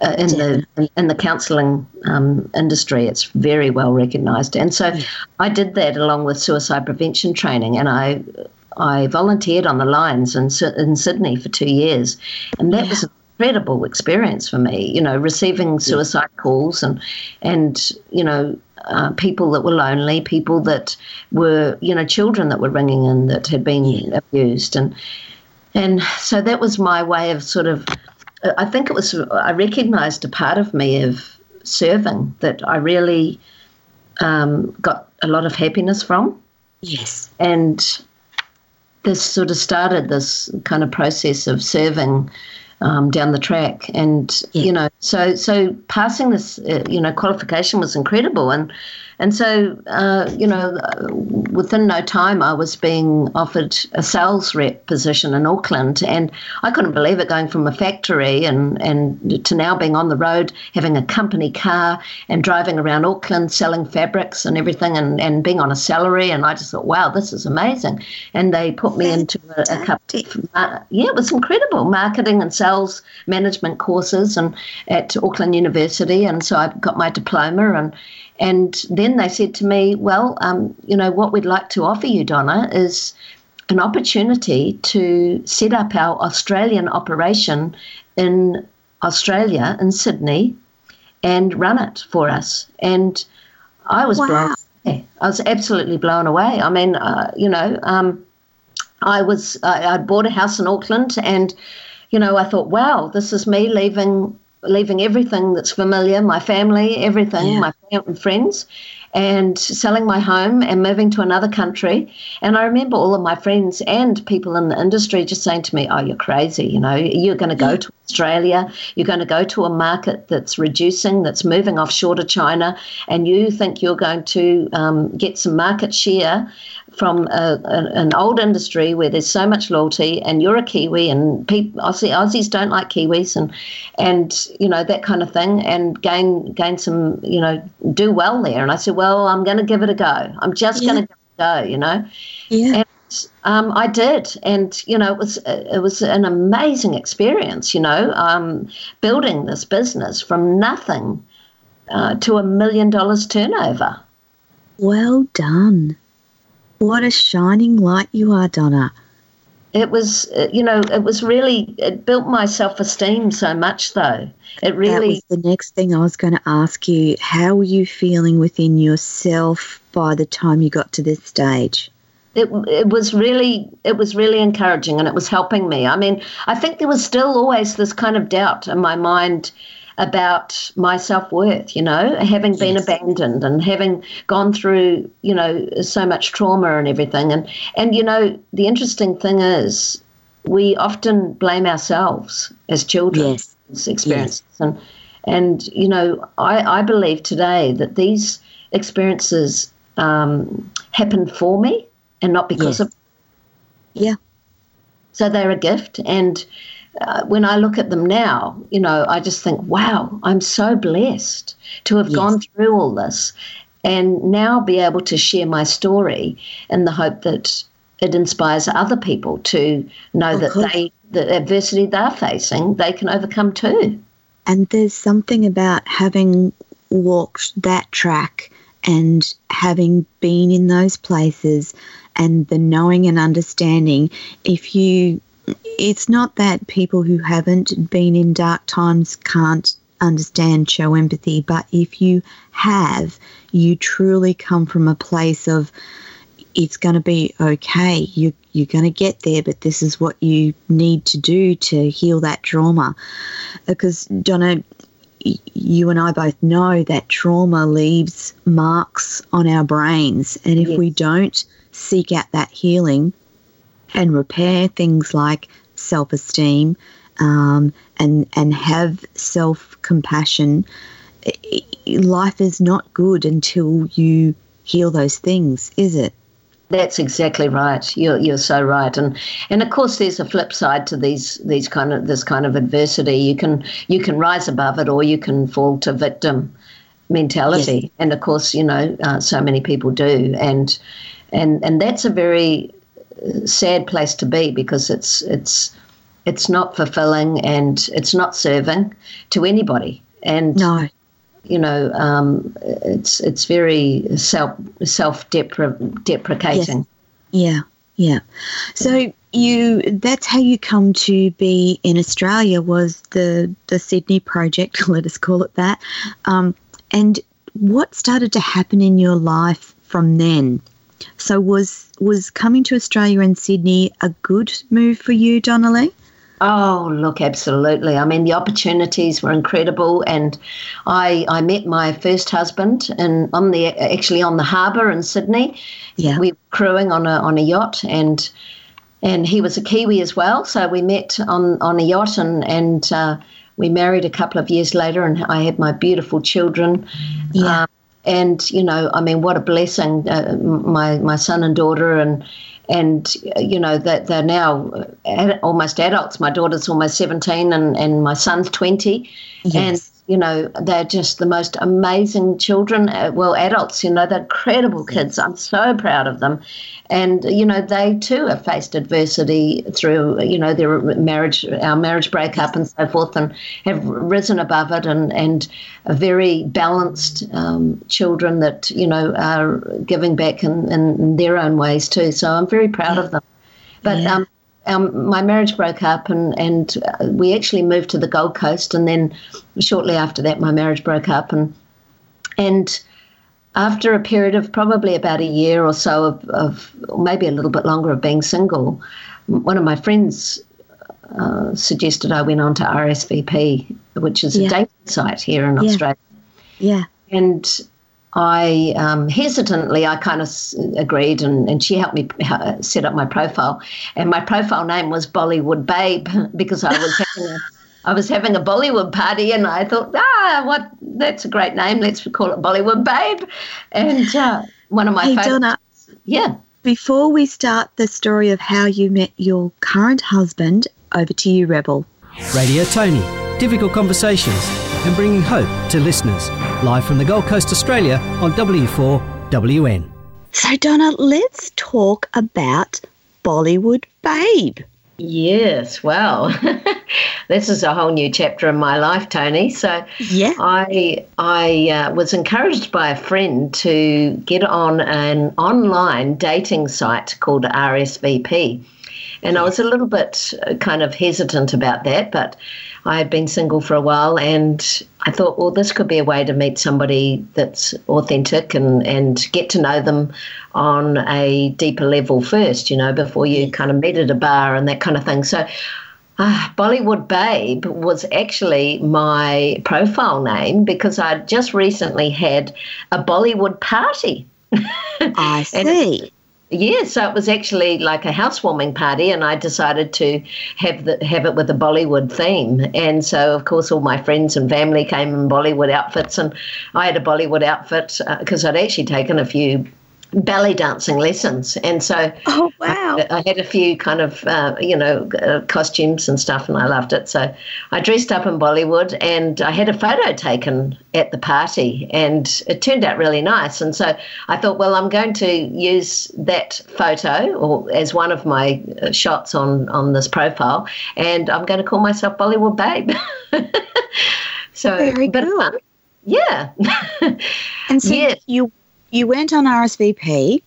uh, in the in the counselling um, industry, it's very well recognised. And so, yeah. I did that along with suicide prevention training, and I. I volunteered on the lines in, in Sydney for two years, and that yeah. was incredible experience for me. You know, receiving suicide calls and and you know uh, people that were lonely, people that were, you know, children that were ringing in that had been abused, and and so that was my way of sort of. I think it was. I recognised a part of me of serving that I really um, got a lot of happiness from. Yes, and this sort of started this kind of process of serving um, down the track. And yeah. you know, so so passing this uh, you know qualification was incredible, and and so, uh, you know, within no time, I was being offered a sales rep position in Auckland, and I couldn't believe it going from a factory and, and to now being on the road, having a company car and driving around Auckland selling fabrics and everything, and, and being on a salary. And I just thought, wow, this is amazing. And they put me into a, a couple, uh, yeah, it was incredible marketing and sales management courses and at Auckland University, and so I got my diploma and and then they said to me, Well, um, you know, what we'd like to offer you, Donna, is an opportunity to set up our Australian operation in Australia, in Sydney, and run it for us. And I was wow. blown away. I was absolutely blown away. I mean, uh, you know, um, I was, I, I bought a house in Auckland and, you know, I thought, wow, this is me leaving leaving everything that's familiar, my family, everything, yeah. my friends, and selling my home and moving to another country. And I remember all of my friends and people in the industry just saying to me, Oh, you're crazy. You know, you're going to go to Australia, you're going to go to a market that's reducing, that's moving offshore to China, and you think you're going to um, get some market share from a, a, an old industry where there's so much loyalty, and you're a Kiwi, and people, Aussie, Aussies don't like Kiwis, and and you know that kind of thing, and gain gain some, you know, do well there. And I said, well, I'm going to give it a go. I'm just yeah. going to go, you know. Yeah. And, um, I did, and you know, it was it was an amazing experience. You know, um, building this business from nothing uh, to a million dollars turnover. Well done. What a shining light you are, Donna. It was, uh, you know, it was really, it built my self esteem so much, though. It really. That was the next thing I was going to ask you. How were you feeling within yourself by the time you got to this stage? It, it was really it was really encouraging and it was helping me. I mean, I think there was still always this kind of doubt in my mind about my self worth, you know, having been yes. abandoned and having gone through, you know, so much trauma and everything. And, and, you know, the interesting thing is we often blame ourselves as children. Yes. Experiences. Yes. And, and, you know, I, I believe today that these experiences um, happened for me and not because yes. of. Yeah. So they're a gift. And, uh, when I look at them now, you know, I just think, wow, I'm so blessed to have yes. gone through all this and now be able to share my story in the hope that it inspires other people to know of that course. they the adversity they're facing they can overcome too. And there's something about having walked that track and having been in those places and the knowing and understanding if you it's not that people who haven't been in dark times can't understand show empathy but if you have you truly come from a place of it's going to be okay you you're going to get there but this is what you need to do to heal that trauma because Donna you and I both know that trauma leaves marks on our brains. And if yes. we don't seek out that healing and repair things like self esteem um, and, and have self compassion, life is not good until you heal those things, is it? That's exactly right. You're, you're so right, and and of course there's a flip side to these these kind of this kind of adversity. You can you can rise above it, or you can fall to victim mentality. Yes. And of course, you know, uh, so many people do, and and and that's a very sad place to be because it's it's it's not fulfilling and it's not serving to anybody. And no you know, um, it's it's very self self deprecating. Yes. Yeah, yeah. So you that's how you come to be in Australia was the the Sydney project, (laughs) let us call it that. Um, and what started to happen in your life from then? So was was coming to Australia and Sydney a good move for you, Donnelly? Oh, look, absolutely. I mean, the opportunities were incredible, and I I met my first husband and on the actually on the harbour in Sydney. Yeah, we were crewing on a on a yacht, and and he was a Kiwi as well. So we met on on a yacht, and and uh, we married a couple of years later, and I had my beautiful children. Yeah. Um, and you know, I mean, what a blessing! Uh, my my son and daughter, and and you know that they're now ad- almost adults. My daughter's almost seventeen, and and my son's twenty, yes. You know they're just the most amazing children. Uh, well, adults, you know, they're incredible kids. I'm so proud of them, and you know they too have faced adversity through you know their marriage our marriage breakup and so forth and have risen above it and and are very balanced um, children that you know are giving back in, in their own ways too so i'm very proud of them but yeah. um, um, my marriage broke up and, and uh, we actually moved to the Gold Coast and then shortly after that my marriage broke up and and after a period of probably about a year or so of, of maybe a little bit longer of being single, one of my friends uh, suggested I went on to RSVP, which is yeah. a dating site here in yeah. Australia. Yeah. And I um, hesitantly, I kind of agreed, and, and she helped me set up my profile. And my profile name was Bollywood Babe (laughs) because I was having a I was having a Bollywood party and I thought, ah, what? That's a great name. Let's call it Bollywood Babe. And uh, one of my hey, favorites. Donna, yeah. Before we start the story of how you met your current husband, over to you, Rebel. Radio Tony, difficult conversations and bringing hope to listeners. Live from the Gold Coast, Australia on W4WN. So, Donna, let's talk about Bollywood Babe. Yes, well, (laughs) this is a whole new chapter in my life, Tony. So, yeah, I I uh, was encouraged by a friend to get on an online dating site called RSVP, and I was a little bit uh, kind of hesitant about that, but I had been single for a while, and I thought, well, this could be a way to meet somebody that's authentic and and get to know them on a deeper level first, you know, before you kind of meet at a bar and that kind of thing. So, uh, Bollywood Babe was actually my profile name because I'd just recently had a Bollywood party. I (laughs) see. Yeah, so it was actually like a housewarming party, and I decided to have the have it with a Bollywood theme. And so, of course, all my friends and family came in Bollywood outfits, and I had a Bollywood outfit because uh, I'd actually taken a few ballet dancing lessons, and so oh wow, I, I had a few kind of uh, you know uh, costumes and stuff, and I loved it. So I dressed up in Bollywood, and I had a photo taken at the party, and it turned out really nice. And so I thought, well, I'm going to use that photo or as one of my uh, shots on on this profile, and I'm going to call myself Bollywood Babe. (laughs) So Very but cool. fun. Yeah. (laughs) And so Yes. you you went on RSVP,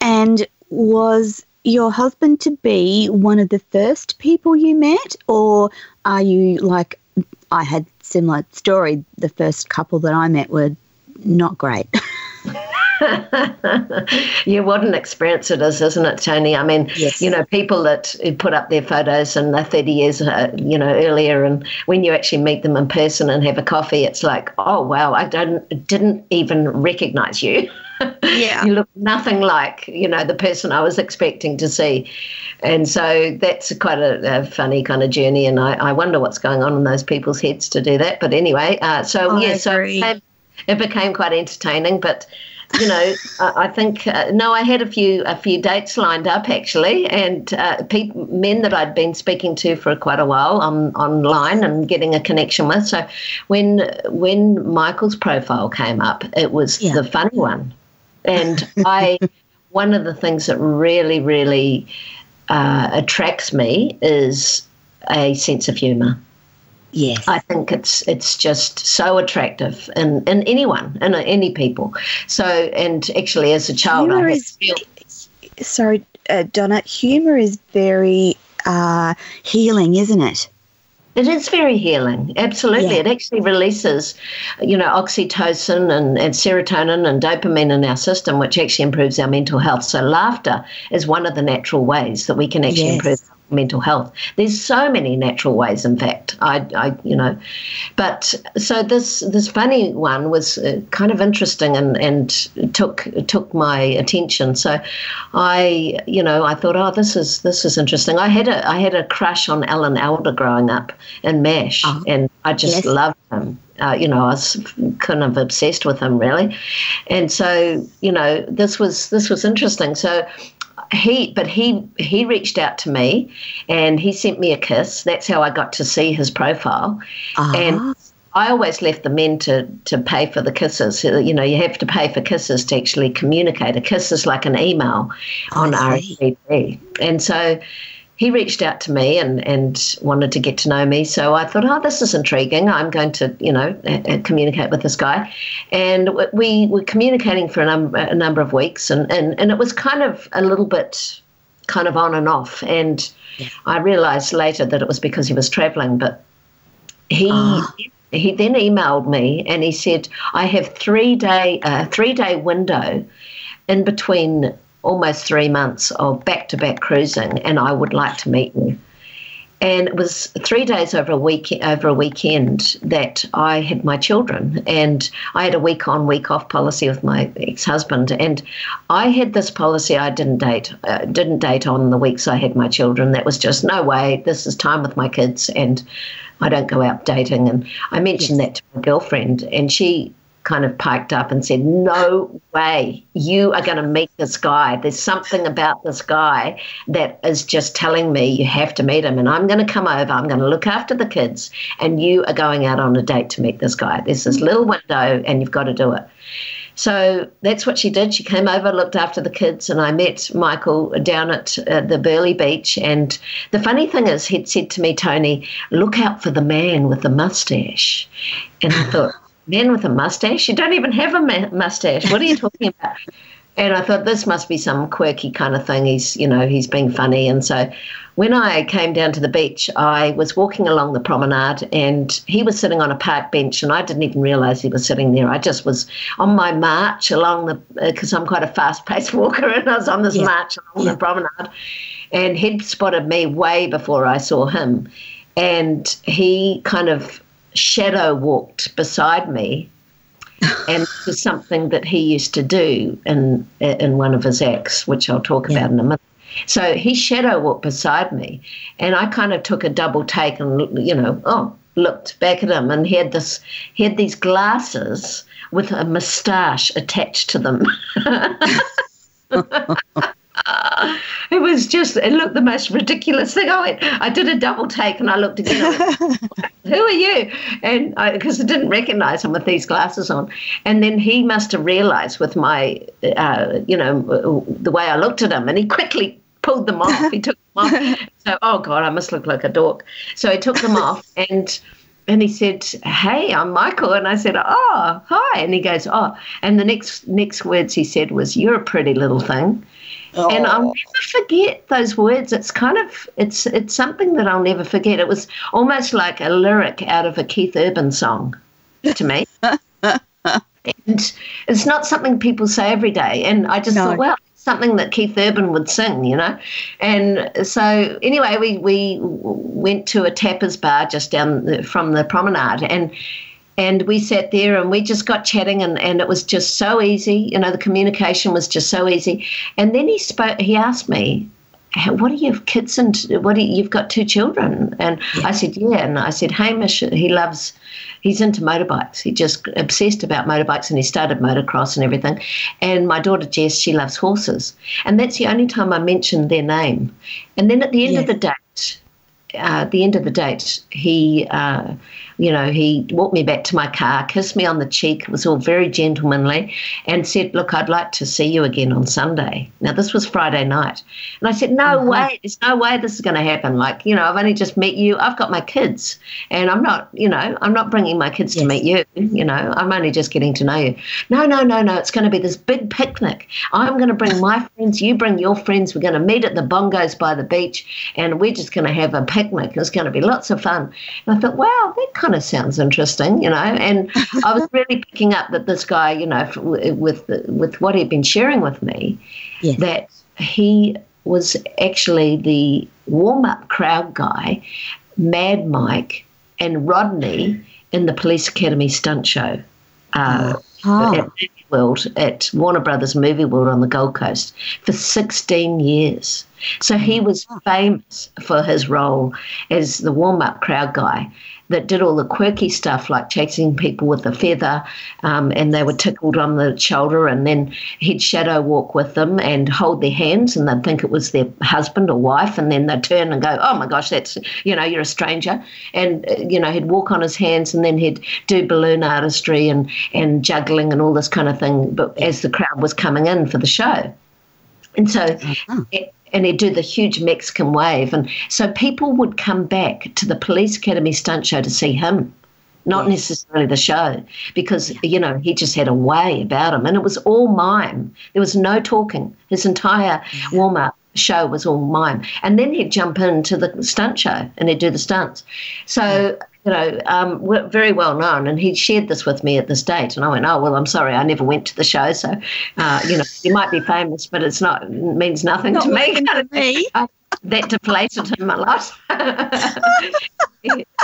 and was your husband to be one of the first people you met, or are you like I had similar story? The first couple that I met were not great. (laughs) yeah, what an experience it is, isn't it, Tony? I mean, Yes. you know, people that put up their photos and they're 30 years, uh, you know, earlier, and when you actually meet them in person and have a coffee, it's like, oh wow, I don't didn't even recognise you. (laughs) Yeah. you look nothing like you know the person I was expecting to see, and so that's quite a, a funny kind of journey. And I, I wonder what's going on in those people's heads to do that. But anyway, uh, so I yeah, so it became, it became quite entertaining, but you know, (laughs) I I think uh, no, I had a few a few dates lined up actually, and uh, peop men that I'd been speaking to for quite a while on online and getting a connection with. So when when Michael's profile came up, it was Yeah. the funny one, and I one of the things that really really uh, attracts me is a sense of humour. yes. I think it's it's just so attractive in, in anyone, in any people. So, and actually, as a child, Humour I is- feel Sorry, uh, Donna. Humor is very uh, healing, isn't it? It is very healing. Absolutely, Yeah. it actually releases, you know, oxytocin and, and serotonin and dopamine in our system, which actually improves our mental health. So, laughter is one of the natural ways that we can actually Yes. improve mental health. There's so many natural ways, in fact. I, I you know, but so this this funny one was uh, kind of interesting and and took took my attention. So I, you know, I thought, oh, this is this is interesting. I had a I had a crush on Alan Alda growing up in M*A*S*H, Oh, and I just yes. loved him. Uh, you know, I was kind of obsessed with him, really, and so you know, this was this was interesting. So he but he he reached out to me and he sent me a kiss that's how i got to see his profile Ah, and I always left the men to, to pay for the kisses. You know, you have to pay for kisses to actually communicate. A kiss is like an email on. RSVP. And so he reached out to me and, and wanted to get to know me. So I thought, oh, this is intriguing. I'm going to, you know, uh, uh, communicate with this guy. And we were communicating for a, num- a number of weeks, and, and, and it was kind of a little bit kind of on and off. And I realized later that it was because he was traveling, but he Ah. he then emailed me and he said I have three day uh, three day window in between almost three months of back to back cruising and I would like to meet you. And it was three days over a week over a weekend that I had my children, and I had a week on week off policy with my ex husband, and I had this policy I didn't date uh, didn't date on the weeks I had my children. That was just no way. This is time with my kids, and I don't go out dating. And I mentioned that to my girlfriend, and she kind of piked up and said, No way, you are going to meet this guy. There's something about this guy that is just telling me you have to meet him. And I'm going to come over, I'm going to look after the kids, and you are going out on a date to meet this guy. There's this little window, and you've got to do it. So that's what she did. She came over, looked after the kids, and I met Michael down at uh, the Burleigh Beach. And the funny thing is, he'd said to me, Tony, look out for the man with the mustache. And I thought, (laughs) man with a mustache? You don't even have a ma- mustache. What are you talking about? And I thought this must be some quirky kind of thing. He's, you know, he's being funny. And so when I came down to the beach, I was walking along the promenade and he was sitting on a park bench and I didn't even realize he was sitting there. I just was on my march along the, uh, because I'm quite a fast paced (laughs) walker and I was on this Yeah. march along Yeah. the promenade and he'd spotted me way before I saw him. And he kind of shadow walked beside me and it was something that he used to do in in one of his acts, which I'll talk Yeah. about in a minute. So he shadow walked beside me, and I kind of took a double take and you know, oh, looked back at him, and he had this, he had these glasses with a moustache attached to them. (laughs) (laughs) (sighs) it was just, it looked the most ridiculous thing. I went, I did a double take and I looked again. I went, (laughs) Who are you? And I because I, didn't recognize him with these glasses on. And then he must have realized with my, uh, you know, the way I looked at him, and he quickly pulled them off. He took them off. (laughs) So, oh God, I must look like a dork. So he took them off and and he said, "Hey, I'm Michael," and I said, "Oh, hi," and he goes, "Oh," and the next next words he said was, "You're a pretty little thing." Oh. And I'll oh. never forget those words. It's kind of it's it's something that I'll never forget. It was almost like a lyric out of a Keith Urban song to me. (laughs) and it's not something people say every day. And I just no. thought, well, something that Keith Urban would sing, you know. And so anyway, we we went to a tapas bar just down the, from the promenade, and and we sat there and we just got chatting and, and it was just so easy you know the communication was just so easy. And then he spoke he asked me what are your kids and what you, you've got two children? And yeah. i said yeah and i said hamish he loves he's into motorbikes. He just obsessed about motorbikes and he started motocross and everything. And my daughter jess she loves horses. And that's the only time i mentioned their name. And then at the end yeah. of the date uh, at the end of the date he uh, you know, he walked me back to my car, kissed me on the cheek, it was all very gentlemanly, and said, Look, I'd like to see you again on Sunday. Now, this was Friday night. And I said, No mm-hmm. way, there's no way this is going to happen. Like, you know, I've only just met you, I've got my kids, and I'm not, you know, I'm not bringing my kids yes. to meet you, you know, I'm only just getting to know you. No, no, no, no, it's going to be this big picnic. I'm going to bring my (laughs) friends, you bring your friends, we're going to meet at the bongos by the beach, and we're just going to have a picnic. It's going to be lots of fun. And I thought, wow, that kind of sounds interesting, you know. And I was (laughs) really picking up that this guy, you know, with with what he'd been sharing with me, that he was actually the warm up crowd guy, Mad Mike, and Rodney in the Police Academy stunt show. Uh, oh. at Movie World at Warner Brothers Movie World on the Gold Coast for 16 years. So he was famous for his role as the warm up crowd guy that did all the quirky stuff like chasing people with a feather um, and they were tickled on the shoulder and then he'd shadow walk with them and hold their hands and they'd think it was their husband or wife and then they'd turn and go oh my gosh that's you know you're a stranger and uh, you know he'd walk on his hands and then he'd do balloon artistry and and juggling and all this kind of thing but as the crowd was coming in for the show and so uh-huh. it, and he'd do the huge Mexican wave. And so people would come back to the Police Academy stunt show to see him, not necessarily the show, because, you know, he just had a way about him. And it was all mime. There was no talking. His entire warm up show was all mime. And then he'd jump into the stunt show and he'd do the stunts. So you know, um, very well known. And he shared this with me at this date. And I went, oh, well, I'm sorry, I never went to the show. So, uh, you know, you might be famous, but it's not, means nothing not to me. (laughs) me. that deflated him a lot. (laughs)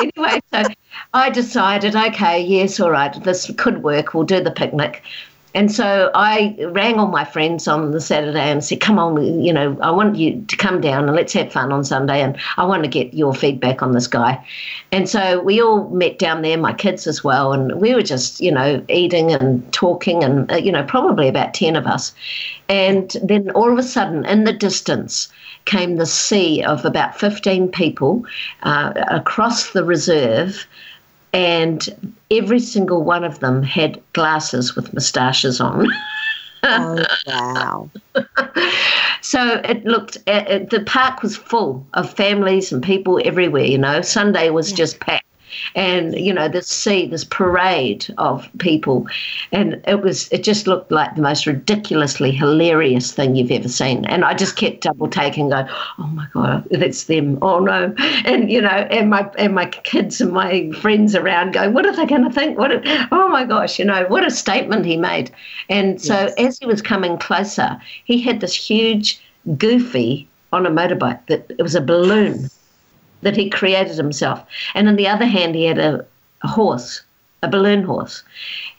anyway, so I decided, okay, yes, all right, this could work. We'll do the picnic. And so I rang all my friends on the Saturday and said, Come on, you know, I want you to come down and let's have fun on Sunday. And I want to get your feedback on this guy. And so we all met down there, my kids as well. And we were just, you know, eating and talking, and, uh, you know, probably about 10 of us. And then all of a sudden, in the distance, came the sea of about 15 people uh, across the reserve and every single one of them had glasses with moustaches on. (laughs) oh, wow. so it looked, uh, uh, the park was full of families and people everywhere, you know. Sunday was yeah. just packed and you know this sea this parade of people. And it was it just looked like the most ridiculously hilarious thing you've ever seen. And i just kept double taking going oh my god that's them. Oh no. And you know and my and my kids and my friends around going what are they going to think? What oh my gosh you know what a statement he made. And so yes. as he was coming closer he had this huge goofy on a motorbike that it was a balloon that he created himself. And on the other hand, he had a, a horse, a balloon horse.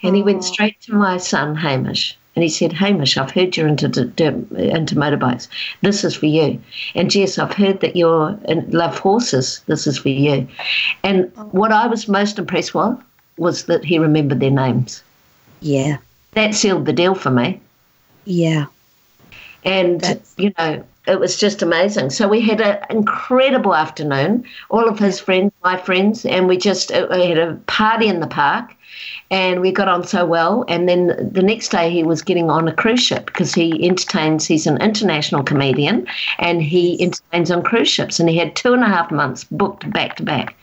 And he went oh. straight to my son, Hamish. And he said, Hamish, I've heard you're into, into motorbikes. This is for you. And Jess, I've heard that you love horses. This is for you. And oh. what I was most impressed with was that he remembered their names. Yeah. That sealed the deal for me. Yeah. And, That's... you know, it was just amazing. So we had an incredible afternoon. All of his friends, my friends, and we just uh, we had a party in the park, and we got on so well. And then the next day he was getting on a cruise ship because he entertains. He's an international comedian, and he entertains on cruise ships. And he had two and a half months booked back to back.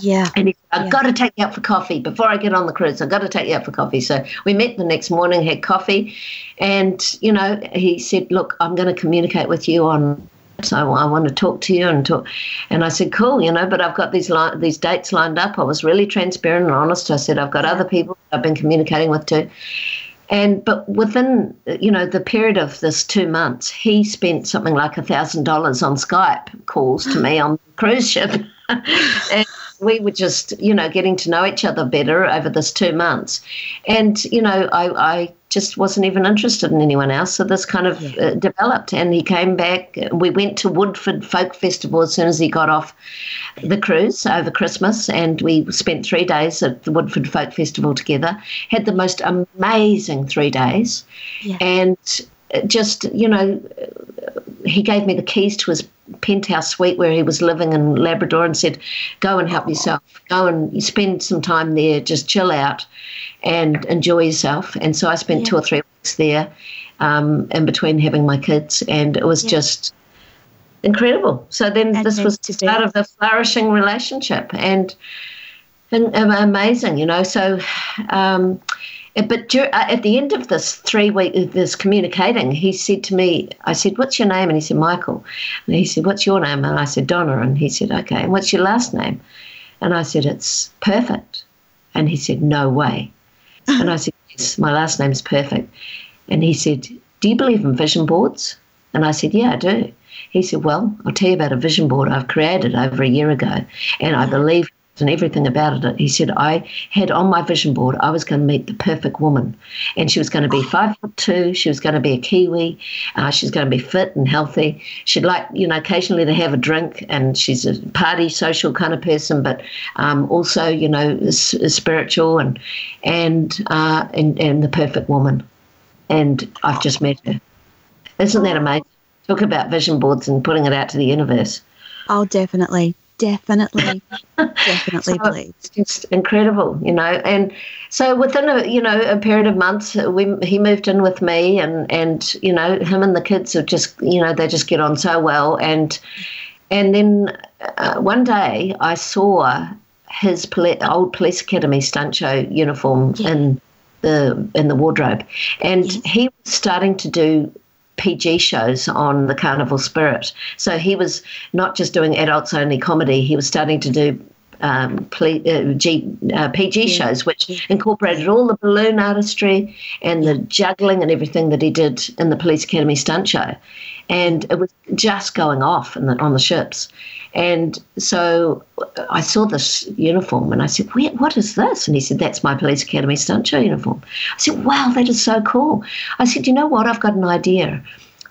Yeah. And he said, I've Yeah. got to take you out for coffee before I get on the cruise. I've got to take you out for coffee. So we met the next morning, had coffee, and, you know, he said, Look, I'm going to communicate with you on. So I want to talk to you and talk, and I said, "Cool, you know." But I've got these li- these dates lined up. I was really transparent and honest. I said, "I've got other people I've been communicating with too." And but within you know the period of this two months, he spent something like a thousand dollars on Skype calls to me on the cruise ship, (laughs) and we were just you know getting to know each other better over this two months, and you know I, I just wasn't even interested in anyone else, so this kind of uh, developed. And he came back. We went to Woodford Folk Festival as soon as he got off the cruise over Christmas, and we spent three days at the Woodford Folk Festival together. Had the most amazing three days, Yeah. and just you know, he gave me the keys to his penthouse suite where he was living in Labrador, and said, "Go and help yourself. Go and spend some time there. Just chill out and enjoy yourself." And so I spent two or three weeks there, um, in between having my kids, and it was just incredible. So then And this was the start of a flourishing relationship, and and, and amazing, you know. So, um, but uh, at the end of this three week, this communicating, he said to me, I said, "What's your name?" And he said, "Michael." And he said, "What's your name?" And I said, "Donna." And he said, "Okay." And what's your last name? And I said, "It's perfect." And he said, "No way." And I said, (laughs) "Yes, my last name's perfect." And he said, "Do you believe in vision boards?" And I said, "Yeah, I do." He said, Well, I'll tell you about a vision board I've created over a year ago, and I believe in everything about it. He said, I had on my vision board, I was going to meet the perfect woman, and she was going to be five foot two, she was going to be a Kiwi, uh, she's going to be fit and healthy. She'd like, you know, occasionally to have a drink, and she's a party, social kind of person, but um, also, you know, s- spiritual and and, uh, and and the perfect woman. And I've just met her. Isn't that amazing? Talk about vision boards and putting it out to the universe. Oh, definitely. Definitely. (laughs) definitely So believe. It's just incredible, you know. And so within a you know a period of months, we he moved in with me, and and you know him and the kids are just you know they just get on so well. And and then uh, one day I saw his poli- old police academy stunt show uniform in the in the wardrobe, and he was starting to do PG shows on the Carnival Spirit. So he was not just doing adults only comedy, he was starting to do um, ple- uh, G, uh, PG shows, which incorporated all the balloon artistry and the juggling and everything that he did in the Police Academy stunt show. And it was just going off in the, on the ships. And so I saw this uniform and I said, Where, What is this? And he said, That's my Police Academy stunt show uniform. I said, Wow, that is so cool. I said, You know what? I've got an idea.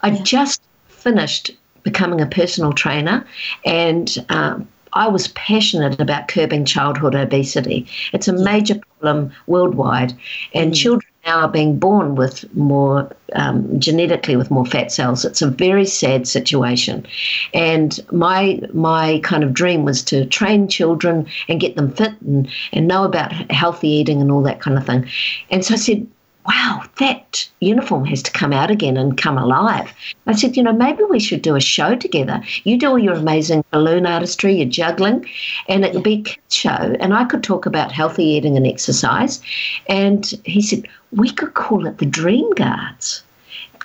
I just finished becoming a personal trainer and um, I was passionate about curbing childhood obesity. It's a major problem worldwide, and children now are being born with more um, genetically with more fat cells. It's a very sad situation, and my my kind of dream was to train children and get them fit and and know about healthy eating and all that kind of thing. And so I said, wow, that uniform has to come out again and come alive. I said, you know, maybe we should do a show together. You do all your amazing balloon artistry, your juggling, and it would be a kids show. And I could talk about healthy eating and exercise. And he said, we could call it the Dream Guards,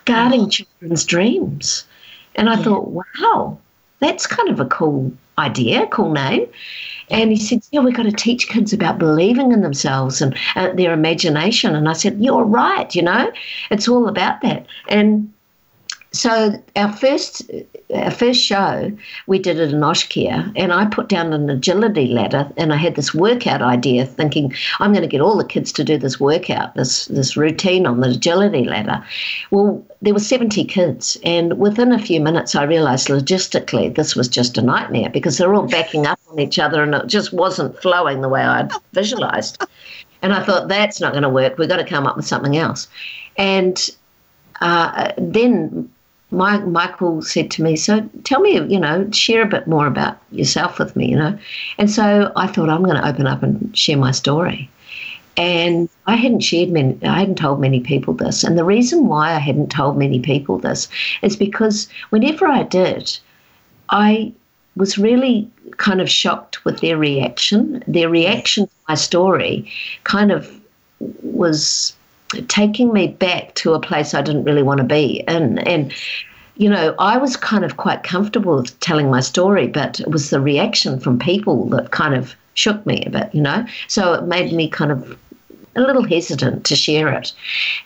guarding oh. children's dreams. And I thought, wow, that's kind of a cool idea, cool name. And he said, Yeah, we've got to teach kids about believing in themselves and uh, their imagination. And I said, You're right, you know, it's all about that. And so our first our first show we did it in Oshkia and I put down an agility ladder and I had this workout idea thinking I'm going to get all the kids to do this workout this this routine on the agility ladder. Well there were 70 kids and within a few minutes I realized logistically this was just a nightmare because they're all backing up on each other and it just wasn't flowing the way I'd visualized. And I thought that's not going to work. We've got to come up with something else. And uh, then my, Michael said to me, "So tell me, you know, share a bit more about yourself with me, you know." And so I thought I'm going to open up and share my story. And I hadn't shared many, I hadn't told many people this. And the reason why I hadn't told many people this is because whenever I did, I was really kind of shocked with their reaction. Their reaction to my story kind of was taking me back to a place I didn't really want to be in. And, you know, I was kind of quite comfortable with telling my story, but it was the reaction from people that kind of shook me a bit, you know? So it made me kind of a little hesitant to share it.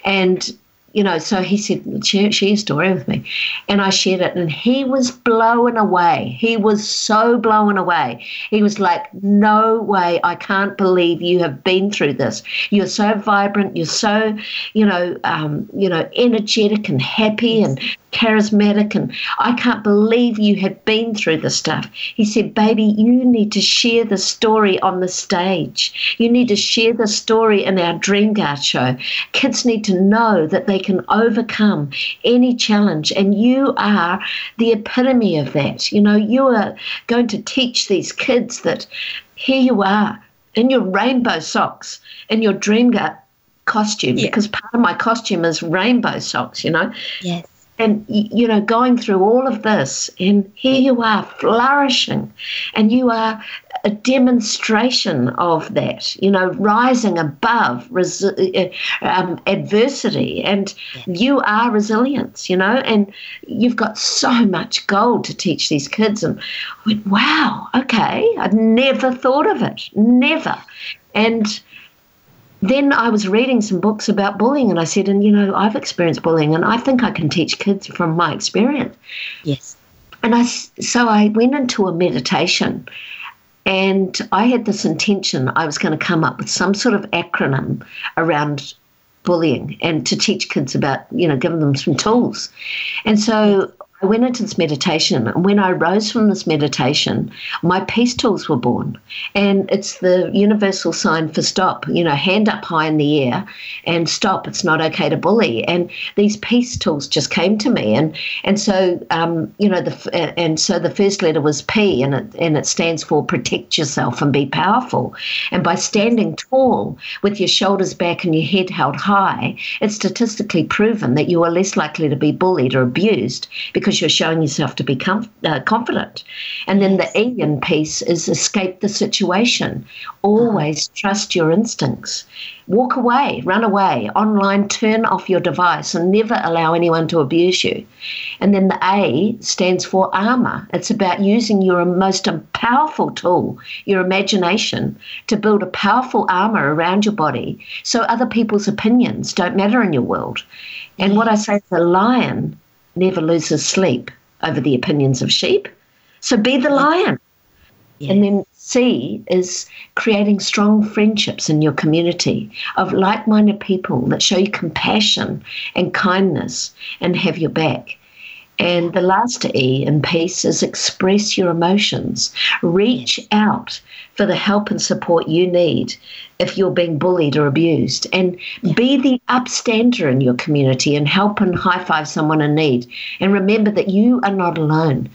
And you know, so he said, share, share your story with me. And I shared it, and he was blown away. He was so blown away. He was like, No way, I can't believe you have been through this. You're so vibrant, you're so, you know, um, you know, energetic and happy and charismatic, and I can't believe you have been through this stuff. He said, Baby, you need to share the story on the stage. You need to share the story in our Dream Guard show. Kids need to know that they can overcome any challenge, and you are the epitome of that. You know, you are going to teach these kids that here you are in your rainbow socks, in your Dream Guard costume, yeah. because part of my costume is rainbow socks, you know? Yes and you know going through all of this and here you are flourishing and you are a demonstration of that you know rising above resi- uh, um, adversity and you are resilience you know and you've got so much gold to teach these kids and I went wow okay i'd never thought of it never. And then I was reading some books about bullying, and I said, and you know, I've experienced bullying, and I think I can teach kids from my experience. Yes. And I, so I went into a meditation, and I had this intention I was going to come up with some sort of acronym around bullying and to teach kids about, you know, giving them some tools. And so I went into this meditation, and when I rose from this meditation, my peace tools were born. And it's the universal sign for stop, you know, hand up high in the air and stop. It's not okay to bully. And these peace tools just came to me. And and so, um, you know, the and so the first letter was P, and it, and it stands for protect yourself and be powerful. And by standing tall with your shoulders back and your head held high, it's statistically proven that you are less likely to be bullied or abused because because you're showing yourself to be uh, confident. And then the E in peace is escape the situation. Always trust your instincts. Walk away, run away, online, turn off your device and never allow anyone to abuse you. And then the A stands for armor. It's about using your most powerful tool, your imagination, to build a powerful armor around your body so other people's opinions don't matter in your world. And what I say to the lion never loses sleep over the opinions of sheep. So be the lion. Yeah. And then C is creating strong friendships in your community of like minded people that show you compassion and kindness and have your back. And the last E in peace is express your emotions. Reach out for the help and support you need if you're being bullied or abused. And yeah. be the upstander in your community and help and high five someone in need. And remember that you are not alone.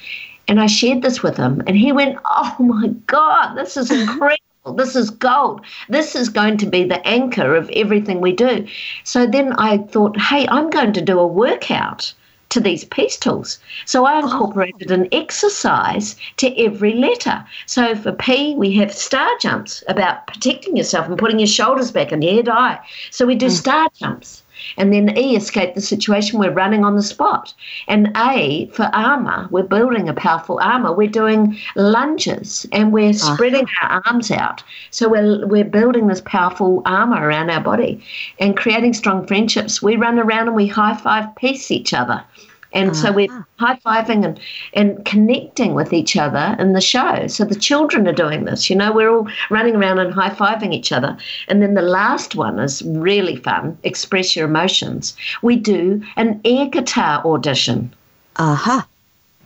And I shared this with him, and he went, Oh my God, this is (laughs) incredible. This is gold. This is going to be the anchor of everything we do. So then I thought, hey, I'm going to do a workout to these peace tools. So I incorporated an exercise to every letter. So for P, we have star jumps about protecting yourself and putting your shoulders back and your head high. So we do mm. star jumps. And then E, escape the situation, we're running on the spot. And A, for armor, we're building a powerful armor. We're doing lunges and we're uh-huh. spreading our arms out. So we're, we're building this powerful armor around our body and creating strong friendships. We run around and we high five peace each other. And uh-huh. so we're ah. high fiving and, and connecting with each other in the show. So the children are doing this, you know, we're all running around and high fiving each other. And then the last one is really fun express your emotions. We do an air guitar audition. Aha. Uh-huh.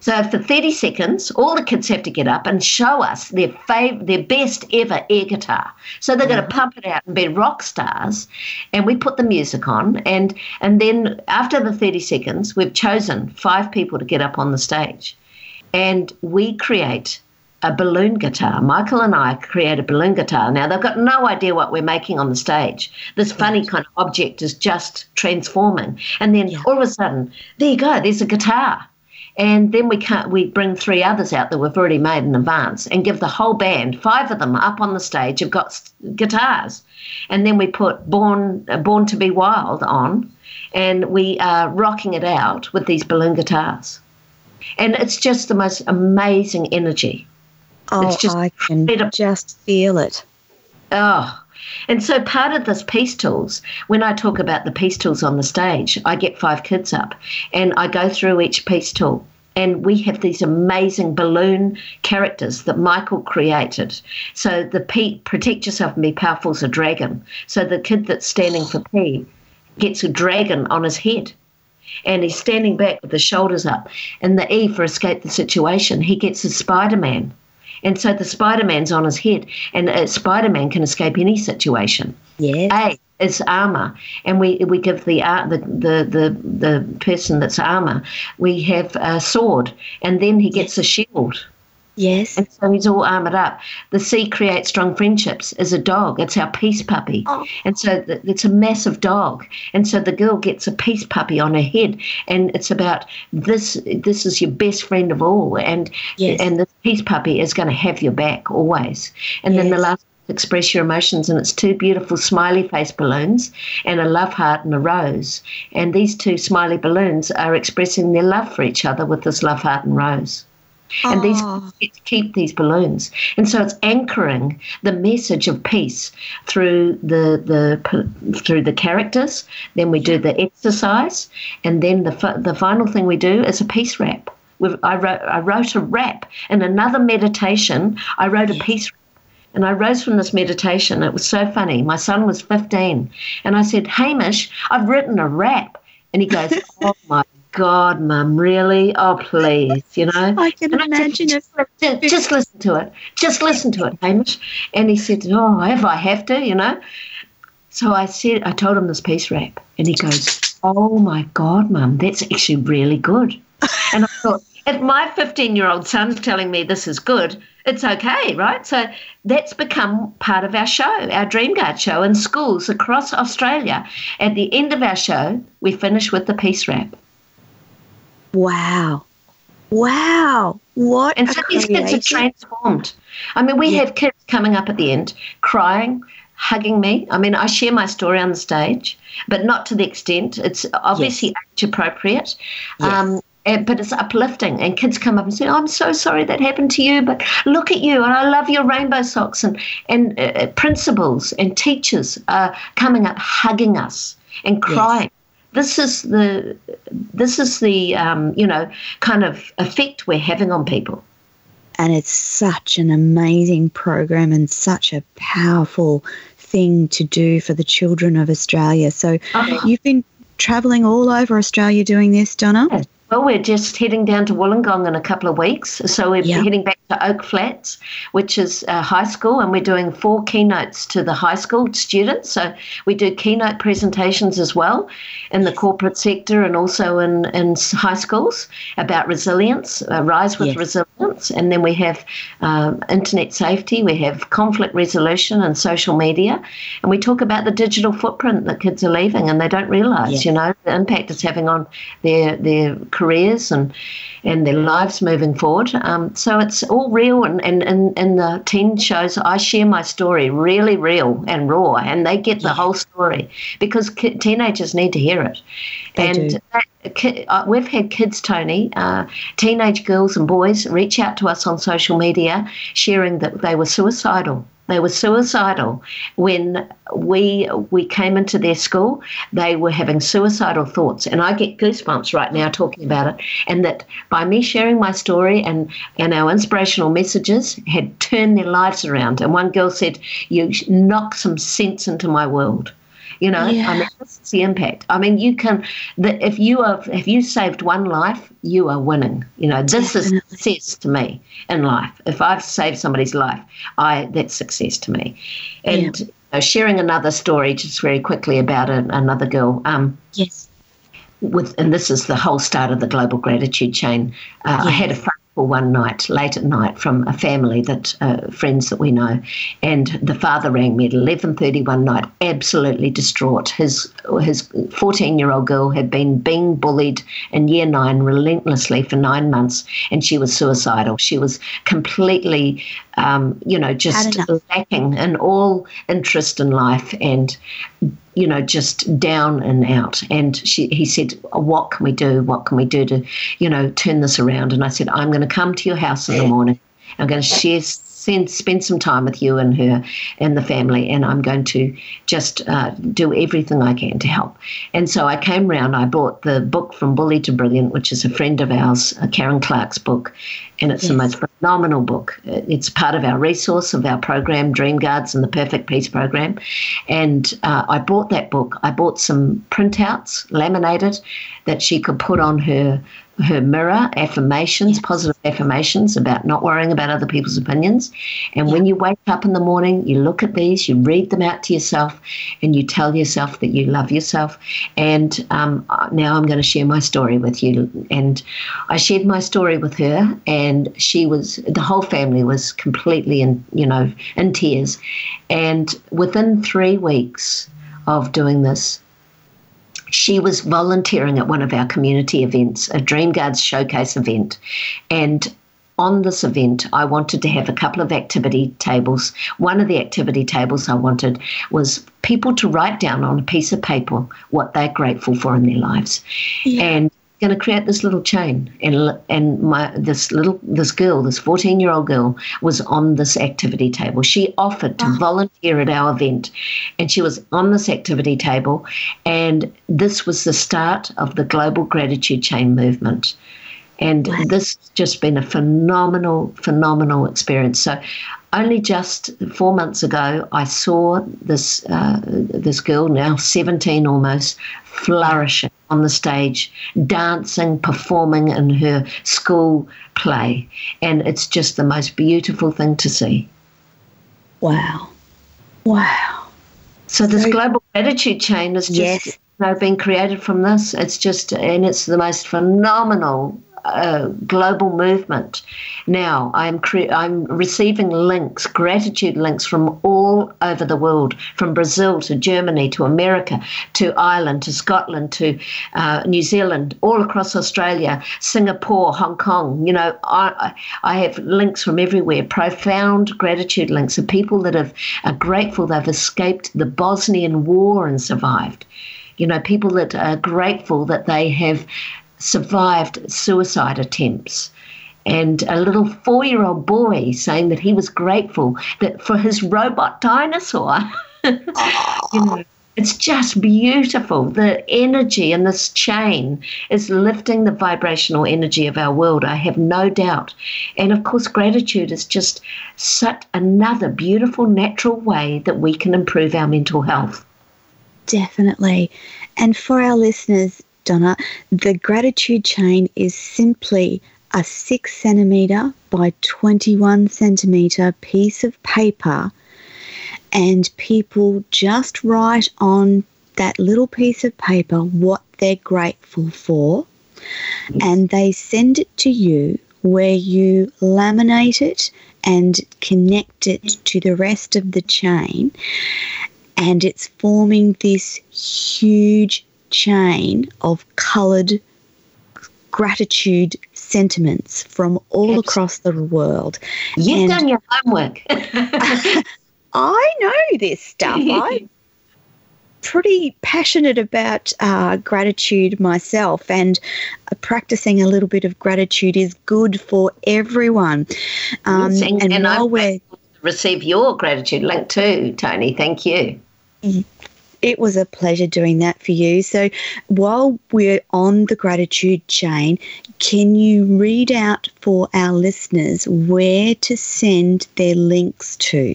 So for 30 seconds, all the kids have to get up and show us their fav- their best ever air guitar. So they're going to mm-hmm. pump it out and be rock stars. And we put the music on. And, and then after the 30 seconds, we've chosen five people to get up on the stage. And we create a balloon guitar. Michael and I create a balloon guitar. Now, they've got no idea what we're making on the stage. This funny kind of object is just transforming. And then yeah. all of a sudden, there you go, there's a guitar and then we can't we bring three others out that we've already made in advance and give the whole band five of them up on the stage have got guitars. And then we put born uh, born to be wild on and we are rocking it out with these balloon guitars. And it's just the most amazing energy. Oh it's just i can incredible. just feel it. Oh and so part of this peace tools, when I talk about the peace tools on the stage, I get five kids up and I go through each peace tool. And we have these amazing balloon characters that Michael created. So the P, protect yourself and be powerful as a dragon. So the kid that's standing for P gets a dragon on his head. And he's standing back with the shoulders up. And the E for escape the situation, he gets a Spider Man and so the Spider Man's on his head, and a Spider Man can escape any situation. Yeah. A is armor, and we we give the uh, the, the the the person that's armor, we have a sword, and then he gets a shield. Yes. And so he's all armored up. The C creates strong friendships as a dog. It's our peace puppy. Oh. And so th- it's a massive dog. And so the girl gets a peace puppy on her head. And it's about this this is your best friend of all. And Yes. and this peace puppy is going to have your back always. And then the last express your emotions and it's two beautiful smiley face balloons and a love heart and a rose and these two smiley balloons are expressing their love for each other with this love heart and rose and these ah. get to keep these balloons. And so it's anchoring the message of peace through the the through the characters. Then we do the exercise. And then the the final thing we do is a peace rap. We've, I wrote I wrote a rap in another meditation. I wrote a peace rap. And I rose from this meditation. It was so funny. My son was 15. And I said, Hamish, I've written a rap. And he goes, (laughs) Oh my God, Mum, really? Oh, please, you know? I can And I said, imagine it. just, listen- just listen to it. Just listen to it, Hamish. And he said, Oh, if I have to, you know? So I said, I told him this peace rap. And he goes, Oh my God, Mum, that's actually really good. And I thought, if my 15 year old son's telling me this is good, it's okay, right? So that's become part of our show, our Dream Guard show in schools across Australia. At the end of our show, we finish with the peace rap. Wow. Wow. What And so these kids are transformed. I mean, we Yeah. have kids coming up at the end crying, hugging me. I mean, I share my story on the stage, but not to the extent. It's obviously age appropriate. Um, and- but it's uplifting, and kids come up and say, "I'm so sorry that happened to you, but look at you, and I love your rainbow socks." And and uh, principals and teachers are coming up, hugging us and crying. This is the this is the um, you know kind of effect we're having on people. and it's such an amazing program and such a powerful thing to do for the children of Australia. So Oh. you've been traveling all over Australia doing this, Donna? Yes. Well, we're just heading down to Wollongong in a couple of weeks. So we're Yeah. heading back to Oak Flats, which is a high school, and we're doing four keynotes to the high school students. So we do keynote presentations as well in the corporate sector and also in, in high schools about resilience, uh, rise with Yes. resilience. And then we have um, internet safety, we have conflict resolution and social media. And we talk about the digital footprint that kids are leaving and they don't realise, Yes. you know, the impact it's having on their their careers and and their lives moving forward. Um, so it's all real, and and in, in the teen shows, I share my story, really real and raw, and they get the whole story because ki- teenagers need to hear it. They and do. that- ki- uh, we've had kids, Tony, uh, teenage girls and boys, reach out to us on social media, sharing that they were suicidal. They were suicidal when we we came into their school. They were having suicidal thoughts, and I get goosebumps right now talking about it. And that by me sharing my story and and our inspirational messages had turned their lives around. And one girl said, "You knocked some sense into my world." You know, Yeah. I mean, this is the impact. I mean, you can, the, if you have, if you saved one life, you are winning. You know, this Definitely. is success to me in life. If I've saved somebody's life, I that's success to me. And you know, sharing another story, just very quickly about a, another girl. Um, Yes. with and this is the whole start of the global gratitude chain. Uh, I had a call one night, late at night, from a family that uh, friends that we know, and the father rang me at eleven thirty one night, absolutely distraught. His his fourteen year old girl had been being bullied in year nine relentlessly for nine months, and she was suicidal. She was completely, um, you know, just lacking in all interest in life and you know, just down and out. And she, he said, What can we do? What can we do to, you know, turn this around? And I said, I'm going to come to your house in the morning. I'm going to share spend, spend some time with you and her and the family, and I'm going to just uh, do everything I can to help. And so I came round, I bought the book From Bully to Brilliant, which is a friend of ours, uh, Karen Clark's book, and it's yes. the most phenomenal book. It's part of our resource of our program, Dream Guards and the Perfect Peace program. And uh, I bought that book. I bought some printouts, laminated, that she could put on her her mirror affirmations, positive affirmations about not worrying about other people's opinions. And when you wake up in the morning, you look at these, you read them out to yourself, and you tell yourself that you love yourself. And um, now I'm going to share my story with you. And I shared my story with her, and she was the whole family was completely in you know in tears. And within three weeks of doing this, she was volunteering at one of our community events, a Dream Guards showcase event. And on this event, I wanted to have a couple of activity tables. One of the activity tables I wanted was people to write down on a piece of paper what they're grateful for in their lives. Yeah. And going to create this little chain. And and my this little this girl this 14 year old girl was on this activity table. She offered to oh. volunteer at our event and she was on this activity table. And this was the start of the global gratitude chain movement. And wow. this has just been a phenomenal phenomenal experience. So only just four months ago, I saw this uh, this girl now 17 almost flourishing on the stage, dancing, performing in her school play. And it's just the most beautiful thing to see. Wow. Wow. So, this global gratitude chain is just yes. you know, been created from this. It's just, and it's the most phenomenal a global movement. Now I'm cre- I'm receiving links, gratitude links from all over the world, from Brazil to Germany to America to Ireland to Scotland to uh, New Zealand, all across Australia, Singapore, Hong Kong. You know, I I have links from everywhere. Profound gratitude links of people that have are grateful they've escaped the Bosnian War and survived you know, people that are grateful that they have survived suicide attempts. And a little four year old boy saying that he was grateful that for his robot dinosaur. (laughs) you know, it's just beautiful. The energy in this chain is lifting the vibrational energy of our world, I have no doubt. And of course, gratitude is just such another beautiful, natural way that we can improve our mental health. Definitely. And for our listeners, Donna, the gratitude chain is simply a six centimetre by 21 centimetre piece of paper, and people just write on that little piece of paper what they're grateful for, and they send it to you where you laminate it and connect it to the rest of the chain, and it's forming this huge chain of coloured gratitude sentiments from all across the world. You've and done your homework. (laughs) (laughs) I know this stuff. (laughs) I'm pretty passionate about uh, gratitude myself, and uh, practicing a little bit of gratitude is good for everyone. Um, and, and, and while we receive your gratitude link too, Tony. Thank you. It was a pleasure doing that for you. So, while we're on the gratitude chain, can you read out for our listeners where to send their links to?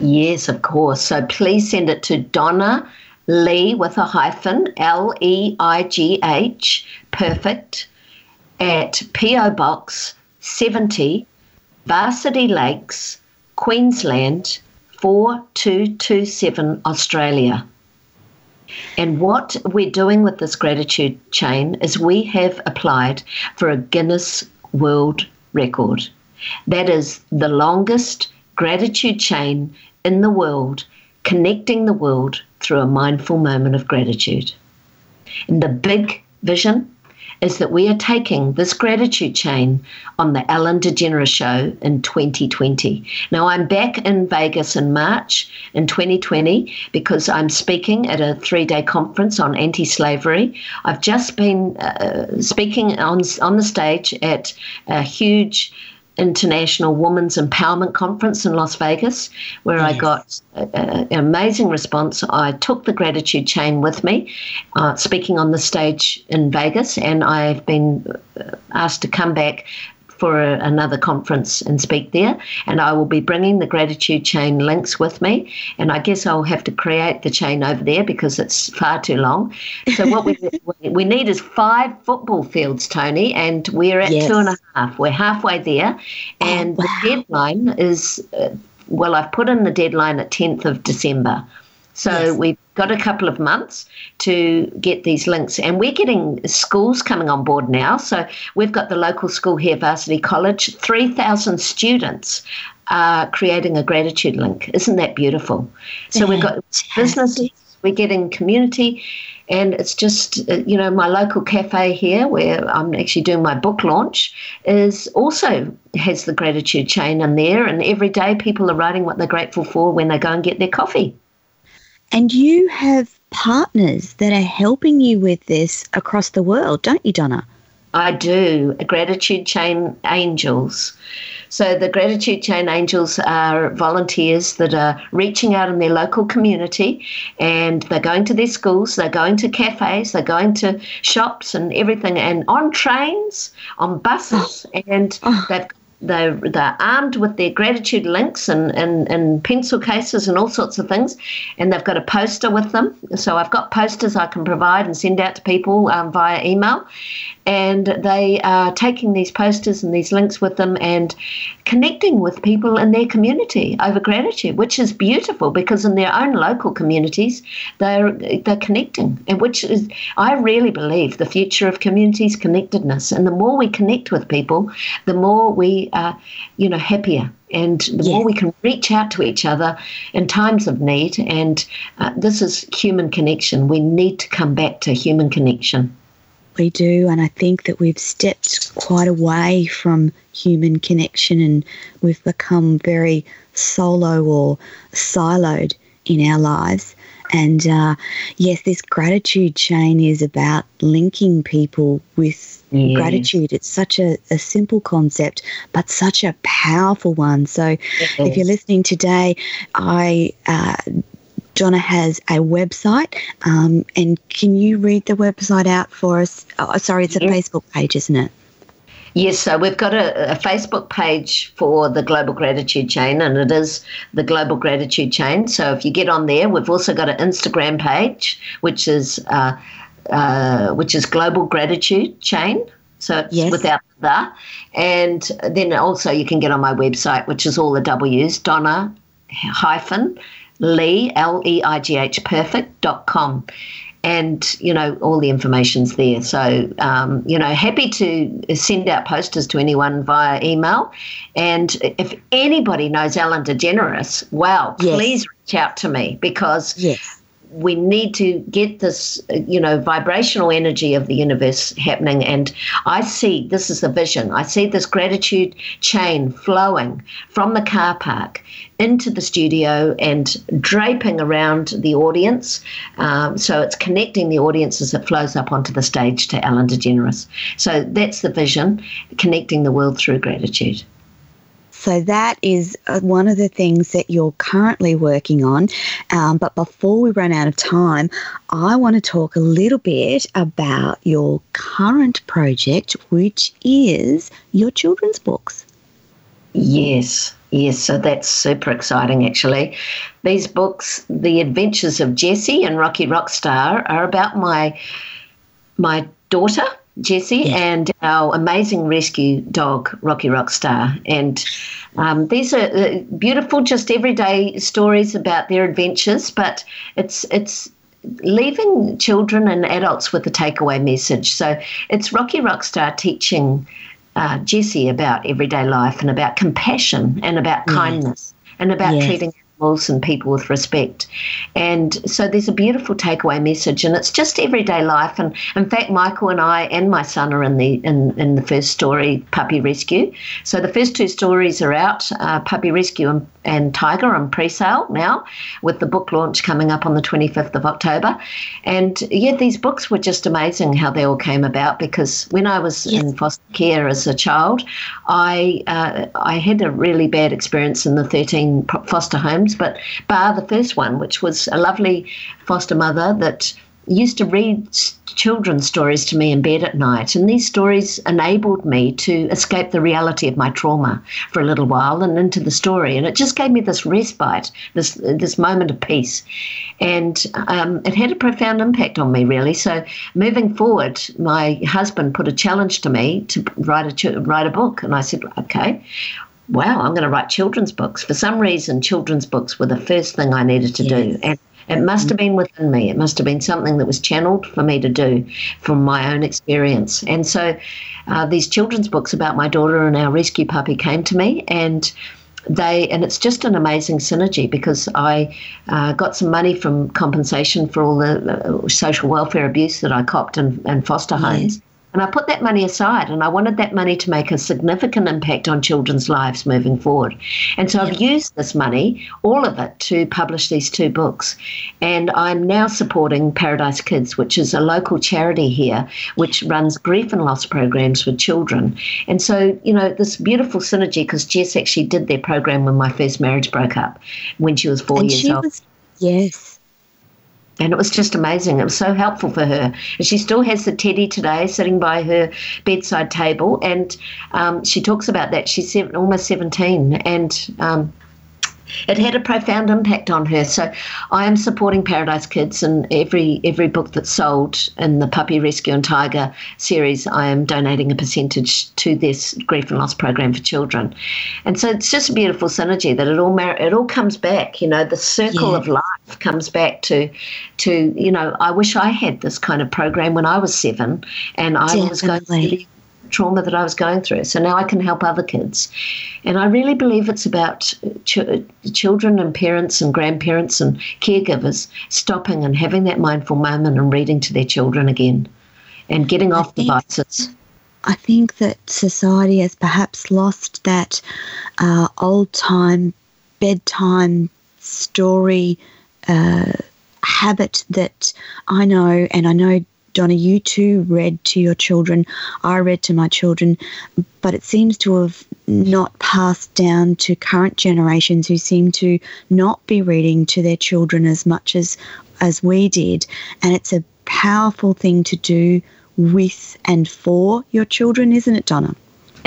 Yes, of course. So, please send it to Donna Leigh with a hyphen, L E I G H, perfect, at P.O. Box 70, Varsity Lakes, Queensland 4227, Australia. And what we're doing with this gratitude chain is we have applied for a Guinness World record. That is the longest gratitude chain in the world, connecting the world through a mindful moment of gratitude. And the big vision is that we are taking this gratitude chain on the Ellen DeGeneres show in 2020. Now, I'm back in Vegas in March in 2020 because I'm speaking at a three day conference on anti slavery. I've just been uh, speaking on, on the stage at a huge International Women's Empowerment Conference in Las Vegas, where yes. I got an amazing response. I took the gratitude chain with me, uh, speaking on the stage in Vegas, and I've been uh, asked to come back for a, another conference and speak there. And I will be bringing the gratitude chain links with me. And I guess I'll have to create the chain over there because it's far too long. So what we (laughs) we need is five football fields, Tony, and we're at yes. two and a half. We're halfway there, oh, and oh, wow. the deadline is. Uh, well, I've put in the deadline at 10th of December. So yes. we've got a couple of months to get these links. And we're getting schools coming on board now. So we've got the local school here, Varsity College, 3,000 students are creating a gratitude link. Isn't that beautiful? So we've got businesses, we're getting community. And it's just, uh, you know, my local cafe here where I'm actually doing my book launch is also has the gratitude chain in there. And every day people are writing what they're grateful for when they go and get their coffee. And you have partners that are helping you with this across the world, don't you, Donna? I do. A Gratitude Chain Angels. So, the Gratitude Chain Angels are volunteers that are reaching out in their local community and they're going to their schools, they're going to cafes, they're going to shops and everything, and on trains, on buses, (gasps) oh. and they've they're, they're armed with their gratitude links and, and, and pencil cases and all sorts of things, and they've got a poster with them. So I've got posters I can provide and send out to people um, via email, and they are taking these posters and these links with them and connecting with people in their community over gratitude, which is beautiful because in their own local communities they're they're connecting, and which is I really believe the future of communities connectedness, and the more we connect with people, the more we are, you know, happier. And the yeah. more we can reach out to each other in times of need. And uh, this is human connection. We need to come back to human connection we do. And I think that we've stepped quite away from human connection and we've become very solo or siloed in our lives. And uh, yes, this gratitude chain is about linking people with gratitude. It's such a, a, simple concept, but such a powerful one. So, if you're listening today, I uh, Donna has a website. Um, and can you read the website out for us? Oh, sorry, it's a. Facebook page, isn't it? Yes, so we've got a, a, Facebook page for the Global Gratitude Chain, and it is the Global Gratitude Chain. So if you get on there, we've also got an Instagram page, which is uh, uh, which is Global Gratitude Chain. So it's yes. without the, and then also you can get on my website, which is all the W's, Donna hyphen Leigh, L E I G H, perfect.com. And, you know, all the information's there. So, um, you know, happy to send out posters to anyone via email. And if anybody knows Ellen DeGeneres, wow, yes. please reach out to me because yes we need to get this, you know, vibrational energy of the universe happening. And I see this is the vision. I see this gratitude chain flowing from the car park into the studio and draping around the audience. Um, so it's connecting the audience as it flows up onto the stage to Ellen DeGeneres. So that's the vision, connecting the world through gratitude. So that is uh, one of the things that you're currently working on. Um, but before we run out of time, I want to talk a little bit about your current project, which is your children's books. Yes, yes. So that's super exciting, actually. These books, The Adventures of Jessie and Rocky Rockstar, are about my my daughter Jessie, yes. and our amazing rescue dog, Rocky Rockstar. And um, these are uh, beautiful, just everyday stories about their adventures, but it's it's leaving children and adults with a takeaway message. So it's Rocky Rockstar teaching uh, Jessie about everyday life and about compassion and about kindness and about Yes. treating animals and people with respect. And so there's a beautiful takeaway message, and it's just everyday life. And in fact, Michael and I and my son are in the in, in the first story, Puppy Rescue. So the first two stories are out, uh, Puppy Rescue and, and Tiger on pre-sale now, with the book launch coming up on the 25th of October. And yeah, these books were just amazing how they all came about because when I was in foster care as a child, I uh, I had a really bad experience in the 13 foster homes, but bar the first one, which was a lovely foster mother that used to read children's stories to me in bed at night. And these stories enabled me to escape the reality of my trauma for a little while and into the story. And it just gave me this respite, this, this moment of peace. And um, it had a profound impact on me, really. So moving forward, my husband put a challenge to me to write a, write a book. And I said, okay wow, I'm going to write children's books. For some reason, children's books were the first thing I needed to do. And it must have been within me. It must have been something that was channeled for me to do from my own experience. And so uh, these children's books about my daughter and our rescue puppy came to me and they and it's just an amazing synergy because I uh, got some money from compensation for all the uh, social welfare abuse that I copped in, in foster homes. And I put that money aside, and I wanted that money to make a significant impact on children's lives moving forward. And so I've used this money, all of it, to publish these two books. And I'm now supporting Paradise Kids, which is a local charity here, which runs grief and loss programs with children. And so, you know, this beautiful synergy, because Jess actually did their program when my first marriage broke up when she was four and years she old was, yes. And it was just amazing. It was so helpful for her. And she still has the teddy today sitting by her bedside table, and um, she talks about that. She's seven, almost 17, and um, it had a profound impact on her. So I am supporting Paradise Kids, and every every book that's sold in the Puppy Rescue and Tiger series, I am donating a percentage to this grief and loss program for children. And so it's just a beautiful synergy that it all mar- it all comes back. You know, the circle Yeah. of life comes back to to you know. I wish I had this kind of program when I was seven, and I was going Definitely. through the trauma that I was going through. So now I can help other kids. And I really believe it's about ch- children and parents and grandparents and caregivers stopping and having that mindful moment and reading to their children again and getting off think- devices. I think that society has perhaps lost that uh, old time bedtime story uh, habit that I know, and I know, Donna, you too read to your children. I read to my children, but it seems to have not passed down to current generations who seem to not be reading to their children as much as as we did, and it's a powerful thing to do with and for your children, isn't it, Donna?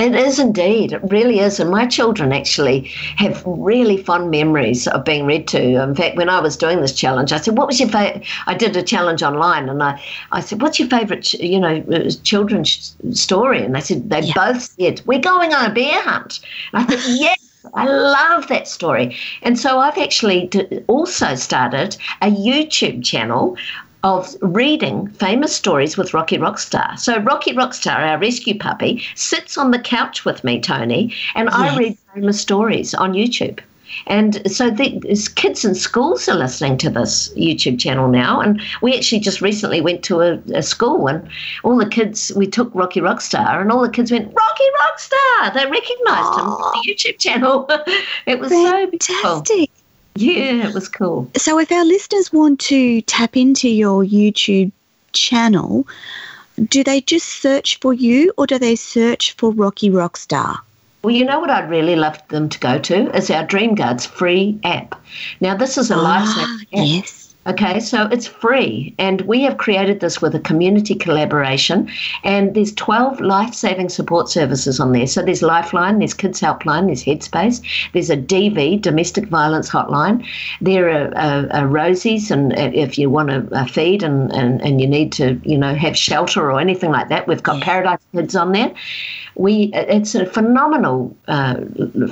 It is indeed. It really is. And my children actually have really fond memories of being read to. In fact, when I was doing this challenge, I said, What was your favorite? I did a challenge online and I, I said, What's your favorite, ch- you know, uh, children's story? And they said, They Yeah. both said, We're going on a bear hunt. And I thought, (laughs) Yes. I love that story. And so I've actually also started a YouTube channel of reading famous stories with Rocky Rockstar. So Rocky Rockstar, our rescue puppy, sits on the couch with me, Tony, and I read famous stories on YouTube. And so the kids in schools are listening to this YouTube channel now. And we actually just recently went to a, a school and all the kids, we took Rocky Rockstar and all the kids went, Rocky Rockstar! They recognized him on the YouTube channel. (laughs) it was so beautiful. Yeah, it was cool. So, if our listeners want to tap into your YouTube channel, do they just search for you or do they search for Rocky Rockstar? Well, you know what I'd really love them to go to is our Dream Guards free app. Now, this is a Ah, lifesaving app. yes. Okay, so it's free, and we have created this with a community collaboration. And there's 12 life saving support services on there. So there's Lifeline, there's Kids Helpline, there's Headspace, there's a DV, Domestic Violence Hotline. There are, uh, uh, Rosies, and uh, if you want to uh, feed and, and, and you need to, you know, have shelter or anything like that, we've got Paradise Kids on there. We it's a phenomenal uh,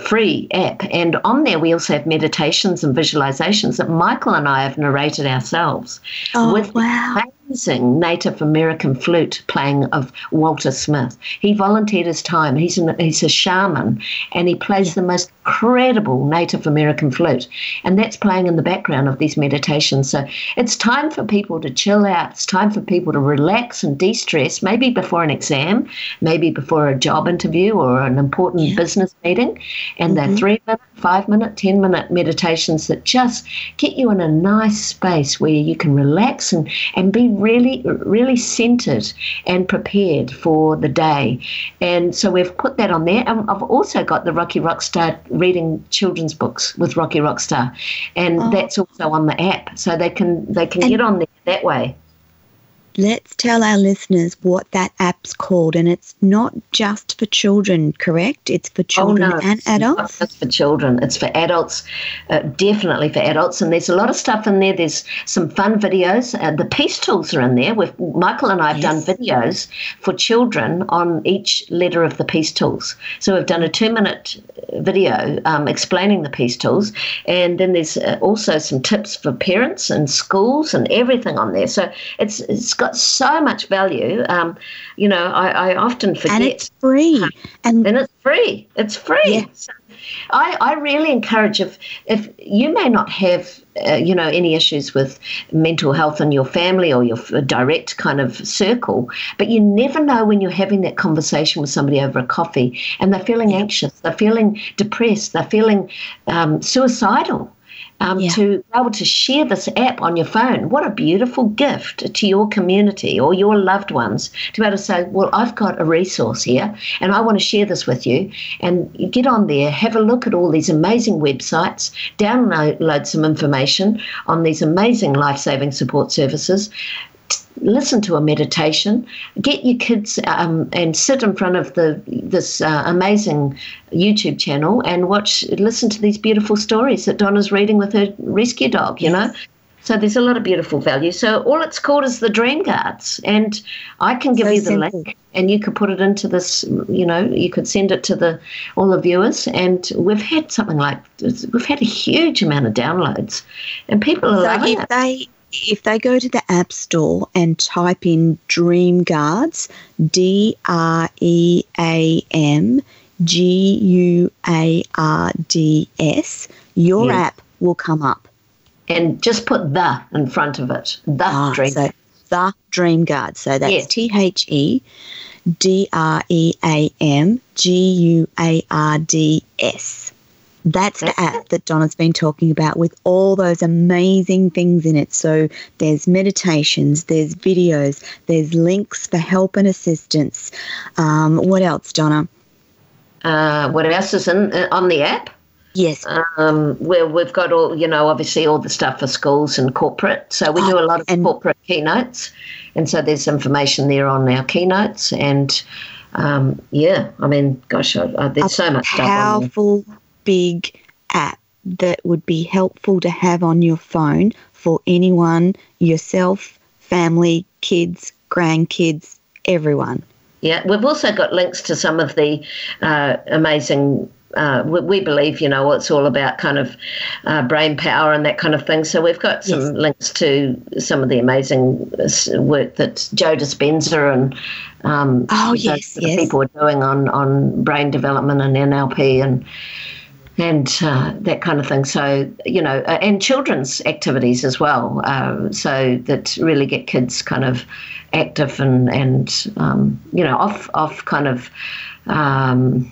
free app, and on there we also have meditations and visualizations that Michael and I have narrated ourselves Oh, wow. Amazing Native American flute playing of Walter Smith. He volunteered his time. He's an, he's a shaman, and he plays the most incredible Native American flute, and that's playing in the background of these meditations. So it's time for people to chill out. It's time for people to relax and de-stress. Maybe before an exam, maybe before a job interview or an important yeah. business meeting, and mm-hmm. they're three minute, five minute, ten minute meditations that just get you in a nice space where you can relax and, and be really, really centered and prepared for the day. And so we've put that on there. And I've also got the Rocky Rockstar reading children's books with Rocky Rockstar. And oh. that's also on the app. So they can they can and get on there that way let's tell our listeners what that app's called. And it's not just for children, correct? It's for children oh, no, and adults? It's for children. It's for adults, uh, definitely for adults. And there's a lot of stuff in there. There's some fun videos. Uh, the Peace Tools are in there. With Michael and I have yes. done videos for children on each letter of the Peace Tools. So we've done a two minute video um, explaining the Peace Tools. And then there's uh, also some tips for parents and schools and everything on there. So it's, it's got got so much value. Um, you know, I, I, often forget. And it's free. And, and it's free. It's free. Yeah. So I, I really encourage if if you may not have uh, you know any issues with mental health in your family or your direct kind of circle but you never know when you're having that conversation with somebody over a coffee and they're feeling anxious they're feeling depressed they're feeling um, suicidal um, yeah. to be able to share this app on your phone. What a beautiful gift to your community or your loved ones to be able to say, Well, I've got a resource here and I want to share this with you. And you get on there, have a look at all these amazing websites, download some information on these amazing life saving support services listen to a meditation, get your kids um, and sit in front of the this uh, amazing YouTube channel and watch, listen to these beautiful stories that Donna's reading with her rescue dog. You know. So there's a lot of beautiful value. So all it's called is the Dream Guards, and I can give so you the simple. link, and you could put it into this. You know, you could send it to the all the viewers, and we've had something like we've had a huge amount of downloads, and people are so loving if it. They, if they go to the App Store and type in Dream Guards, D R E A M G U A R D S, your yes. app will come up. And just put the in front of it. The ah, Dream so The Dream Guard. So that's T H E D R E A M G U A R D S. That's the app that Donna's been talking about with all those amazing things in it. So there's meditations, there's videos, there's links for help and assistance. Um, what else, Donna? Uh, what else is in, uh, on the app? Yes. Um, where we've got all, you know, obviously all the stuff for schools and corporate. So we do a lot of and, corporate keynotes. And so there's information there on our keynotes. And um, yeah, I mean, gosh, I, I, there's so much stuff. Powerful big app that would be helpful to have on your phone for anyone, yourself, family, kids, grandkids, everyone. Yeah, we've also got links to some of the uh, amazing. Uh, we, we, believe, you know, it's all about kind of uh, brain power and that kind of thing. So we've got some yes. links to some of the amazing work that Joe Dispenza and um, oh yes, yes. people are doing on on brain development and NLP and and uh, that kind of thing. So, you know, uh, and children's activities as well. Uh, so that really get kids kind of active and, and um, you know, off, off kind of. Um,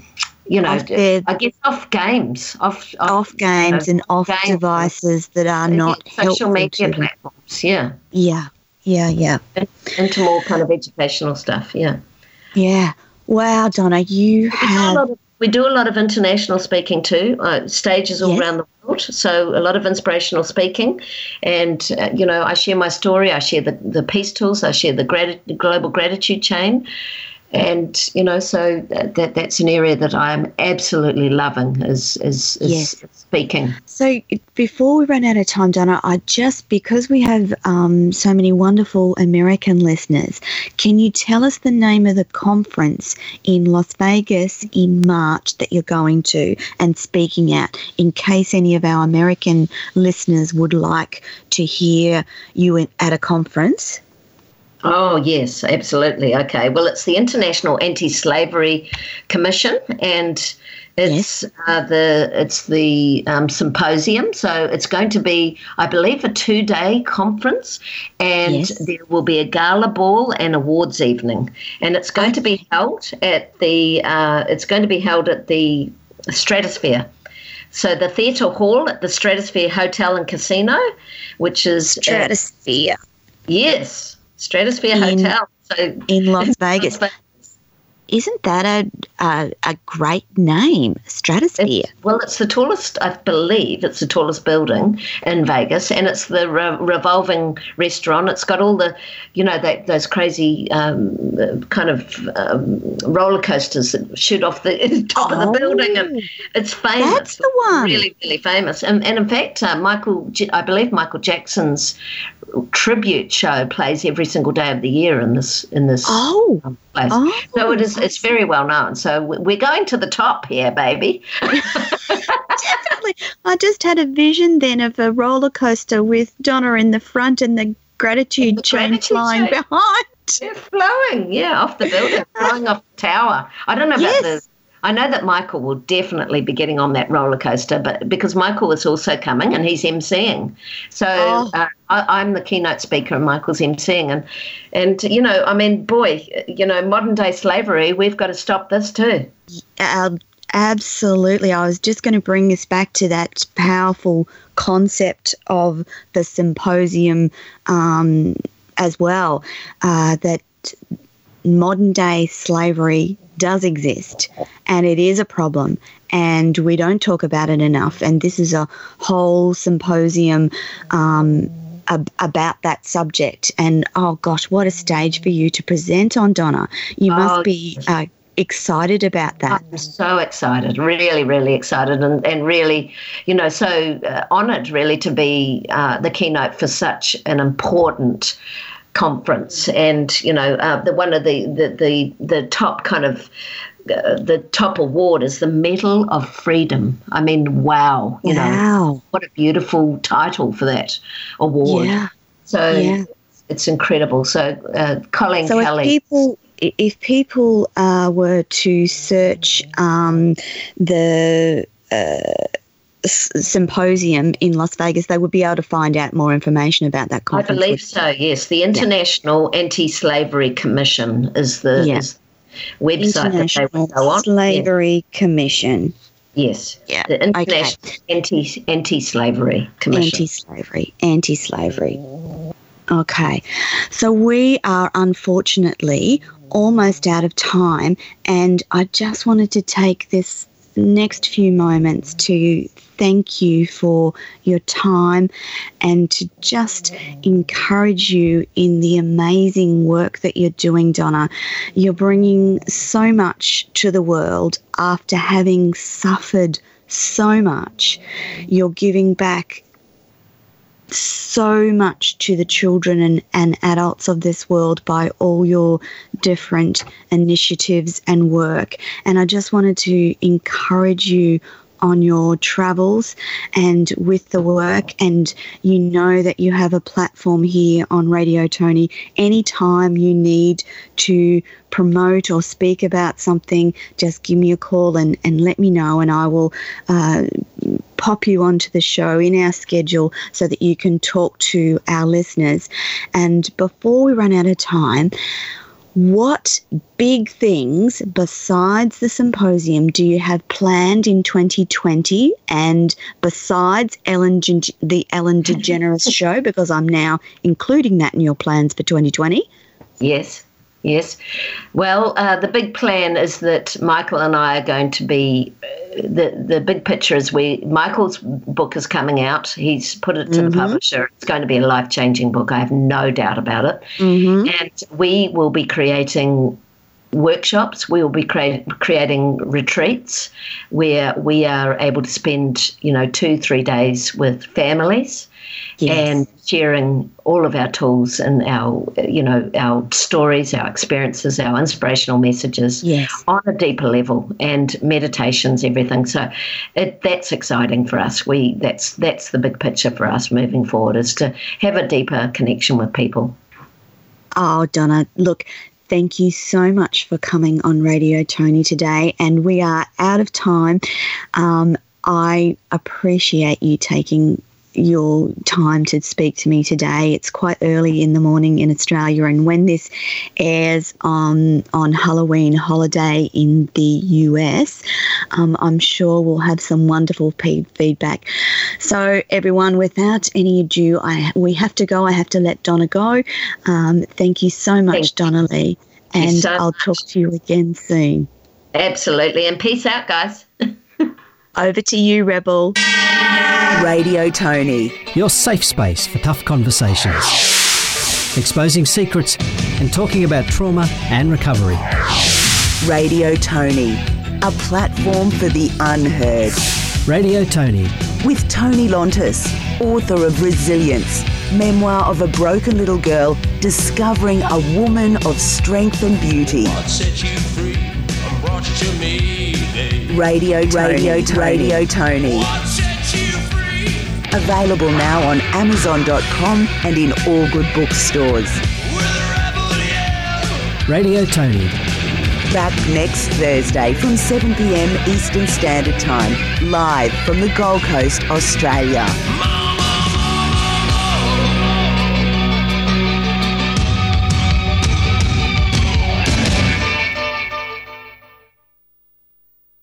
you know, off I guess off games, off off, off games you know, and off games. devices that are not social media platforms. Yeah, yeah, yeah, yeah. And, Into more kind of educational stuff. Yeah, yeah. Wow, Donna, you have we do a lot of international speaking too, uh, stages all yes. around the world. So a lot of inspirational speaking, and uh, you know, I share my story. I share the the peace tools. I share the, grat- the global gratitude chain, and you know, so that, that that's an area that I am absolutely loving is is, is yes. speaking. So before we run out of time, Donna, I just because we have um, so many wonderful American listeners, can you tell us the name of the conference in Las Vegas in March that you're going to and speaking at, in case any of our American listeners would like to hear you at a conference? Oh, yes, absolutely. Okay. Well, it's the International Anti Slavery Commission, and it's uh, the it's the um, symposium. So it's going to be, I believe, a two day conference, and yes. there will be a gala ball and awards evening, and it's going to be held at the uh, it's going to be held at the Stratosphere. So the theatre hall at the Stratosphere Hotel and Casino, which is Stratosphere. At, yes, Stratosphere in, Hotel. So in Las (laughs) Vegas. Isn't that a, a, a great name, Stratosphere? It's, well, it's the tallest, I believe, it's the tallest building in Vegas, and it's the re- revolving restaurant. It's got all the, you know, that, those crazy um, kind of um, roller coasters that shoot off the (laughs) top oh, of the building, and it's famous. That's the one. Really, really famous. And, and in fact, uh, Michael, I believe Michael Jackson's tribute show plays every single day of the year in this in this oh. Um, place. Oh, so it is it's very well known. So we're going to the top here, baby. (laughs) Definitely. I just had a vision then of a roller coaster with Donna in the front and the gratitude the chain gratitude flying chain. behind. They're flowing, yeah, off the building, (laughs) flying off the tower. I don't know about yes. the I know that Michael will definitely be getting on that roller coaster, but because Michael is also coming and he's emceeing, so oh. uh, I, am the keynote speaker and Michael's emceeing, and and you know, I mean, boy, you know, modern day slavery, we've got to stop this too. Um, absolutely, I was just going to bring us back to that powerful concept of the symposium um, as well, uh, that modern day slavery does exist and it is a problem and we don't talk about it enough. And this is a whole symposium um, ab- about that subject. And oh gosh, what a stage for you to present on, Donna. You must oh, be. Uh, excited about that. I'm so excited, really, really excited, and, and really, you know, so uh, honoured, really, to be uh, the keynote for such an important conference, and you know, uh, the one of the the the, the top kind of uh, the top award is the Medal of Freedom. I mean, wow, you wow. know, what a beautiful title for that award. Yeah. So yeah. it's incredible. So uh, Colleen so Kelly. If people, if people uh, were to search um, the symposium in Las Vegas, they would be able to find out more information about that conference. I believe so. Yes, the International yeah. Anti-Slavery Commission is the yeah. is website that they would go on. Slavery yeah. Commission. Yes. Yeah. The International okay. Anti Anti Slavery Commission. Anti Slavery. Anti Slavery. Okay. So we are unfortunately almost out of time, and I just wanted to take this next few moments to thank you for your time and to just encourage you in the amazing work that you're doing, Donna. You're bringing so much to the world after having suffered so much. You're giving back so much to the children and, and adults of this world by all your different initiatives and work. And I just wanted to encourage you on your travels and with the work and you know that you have a platform here on Radio Tony. Anytime you need to promote or speak about something just give me a call and, and let me know and I will uh, pop you onto the show in our schedule so that you can talk to our listeners. And before we run out of time what big things besides the symposium do you have planned in 2020 and besides Ellen the Ellen DeGeneres (laughs) show because I'm now including that in your plans for 2020? Yes. Yes. Well, uh, the big plan is that Michael and I are going to be uh, the the big picture is we Michael's book is coming out. He's put it to mm-hmm. the publisher. It's going to be a life changing book. I have no doubt about it. Mm-hmm. And we will be creating workshops. We will be crea- creating retreats where we are able to spend, you know, two, three days with families yes. and sharing all of our tools and our, you know, our stories, our experiences, our inspirational messages yes. on a deeper level and meditations, everything. So it, that's exciting for us. We that's that's the big picture for us moving forward is to have a deeper connection with people. Oh, Donna, look, thank you so much for coming on Radio Tony today. And we are out of time. Um, I appreciate you taking your time to speak to me today. It's quite early in the morning in Australia, and when this airs on on Halloween holiday in the US, um, I'm sure we'll have some wonderful feedback. So, everyone, without any ado, I we have to go. I have to let Donna go. Um, thank you so much, Donna Leigh, and so I'll much. talk to you again soon. Absolutely, and peace out, guys. (laughs) Over to you, Rebel. Radio Tony. Your safe space for tough conversations. Exposing secrets and talking about trauma and recovery. Radio Tony. A platform for the unheard. Radio Tony. With Tony Lontis, author of Resilience, memoir of a broken little girl discovering a woman of strength and beauty. Radio Tony. Radio Tony. Radio Tony. Available now on Amazon.com and in all good bookstores. Radio Tony. Back next Thursday from 7pm Eastern Standard Time, live from the Gold Coast, Australia.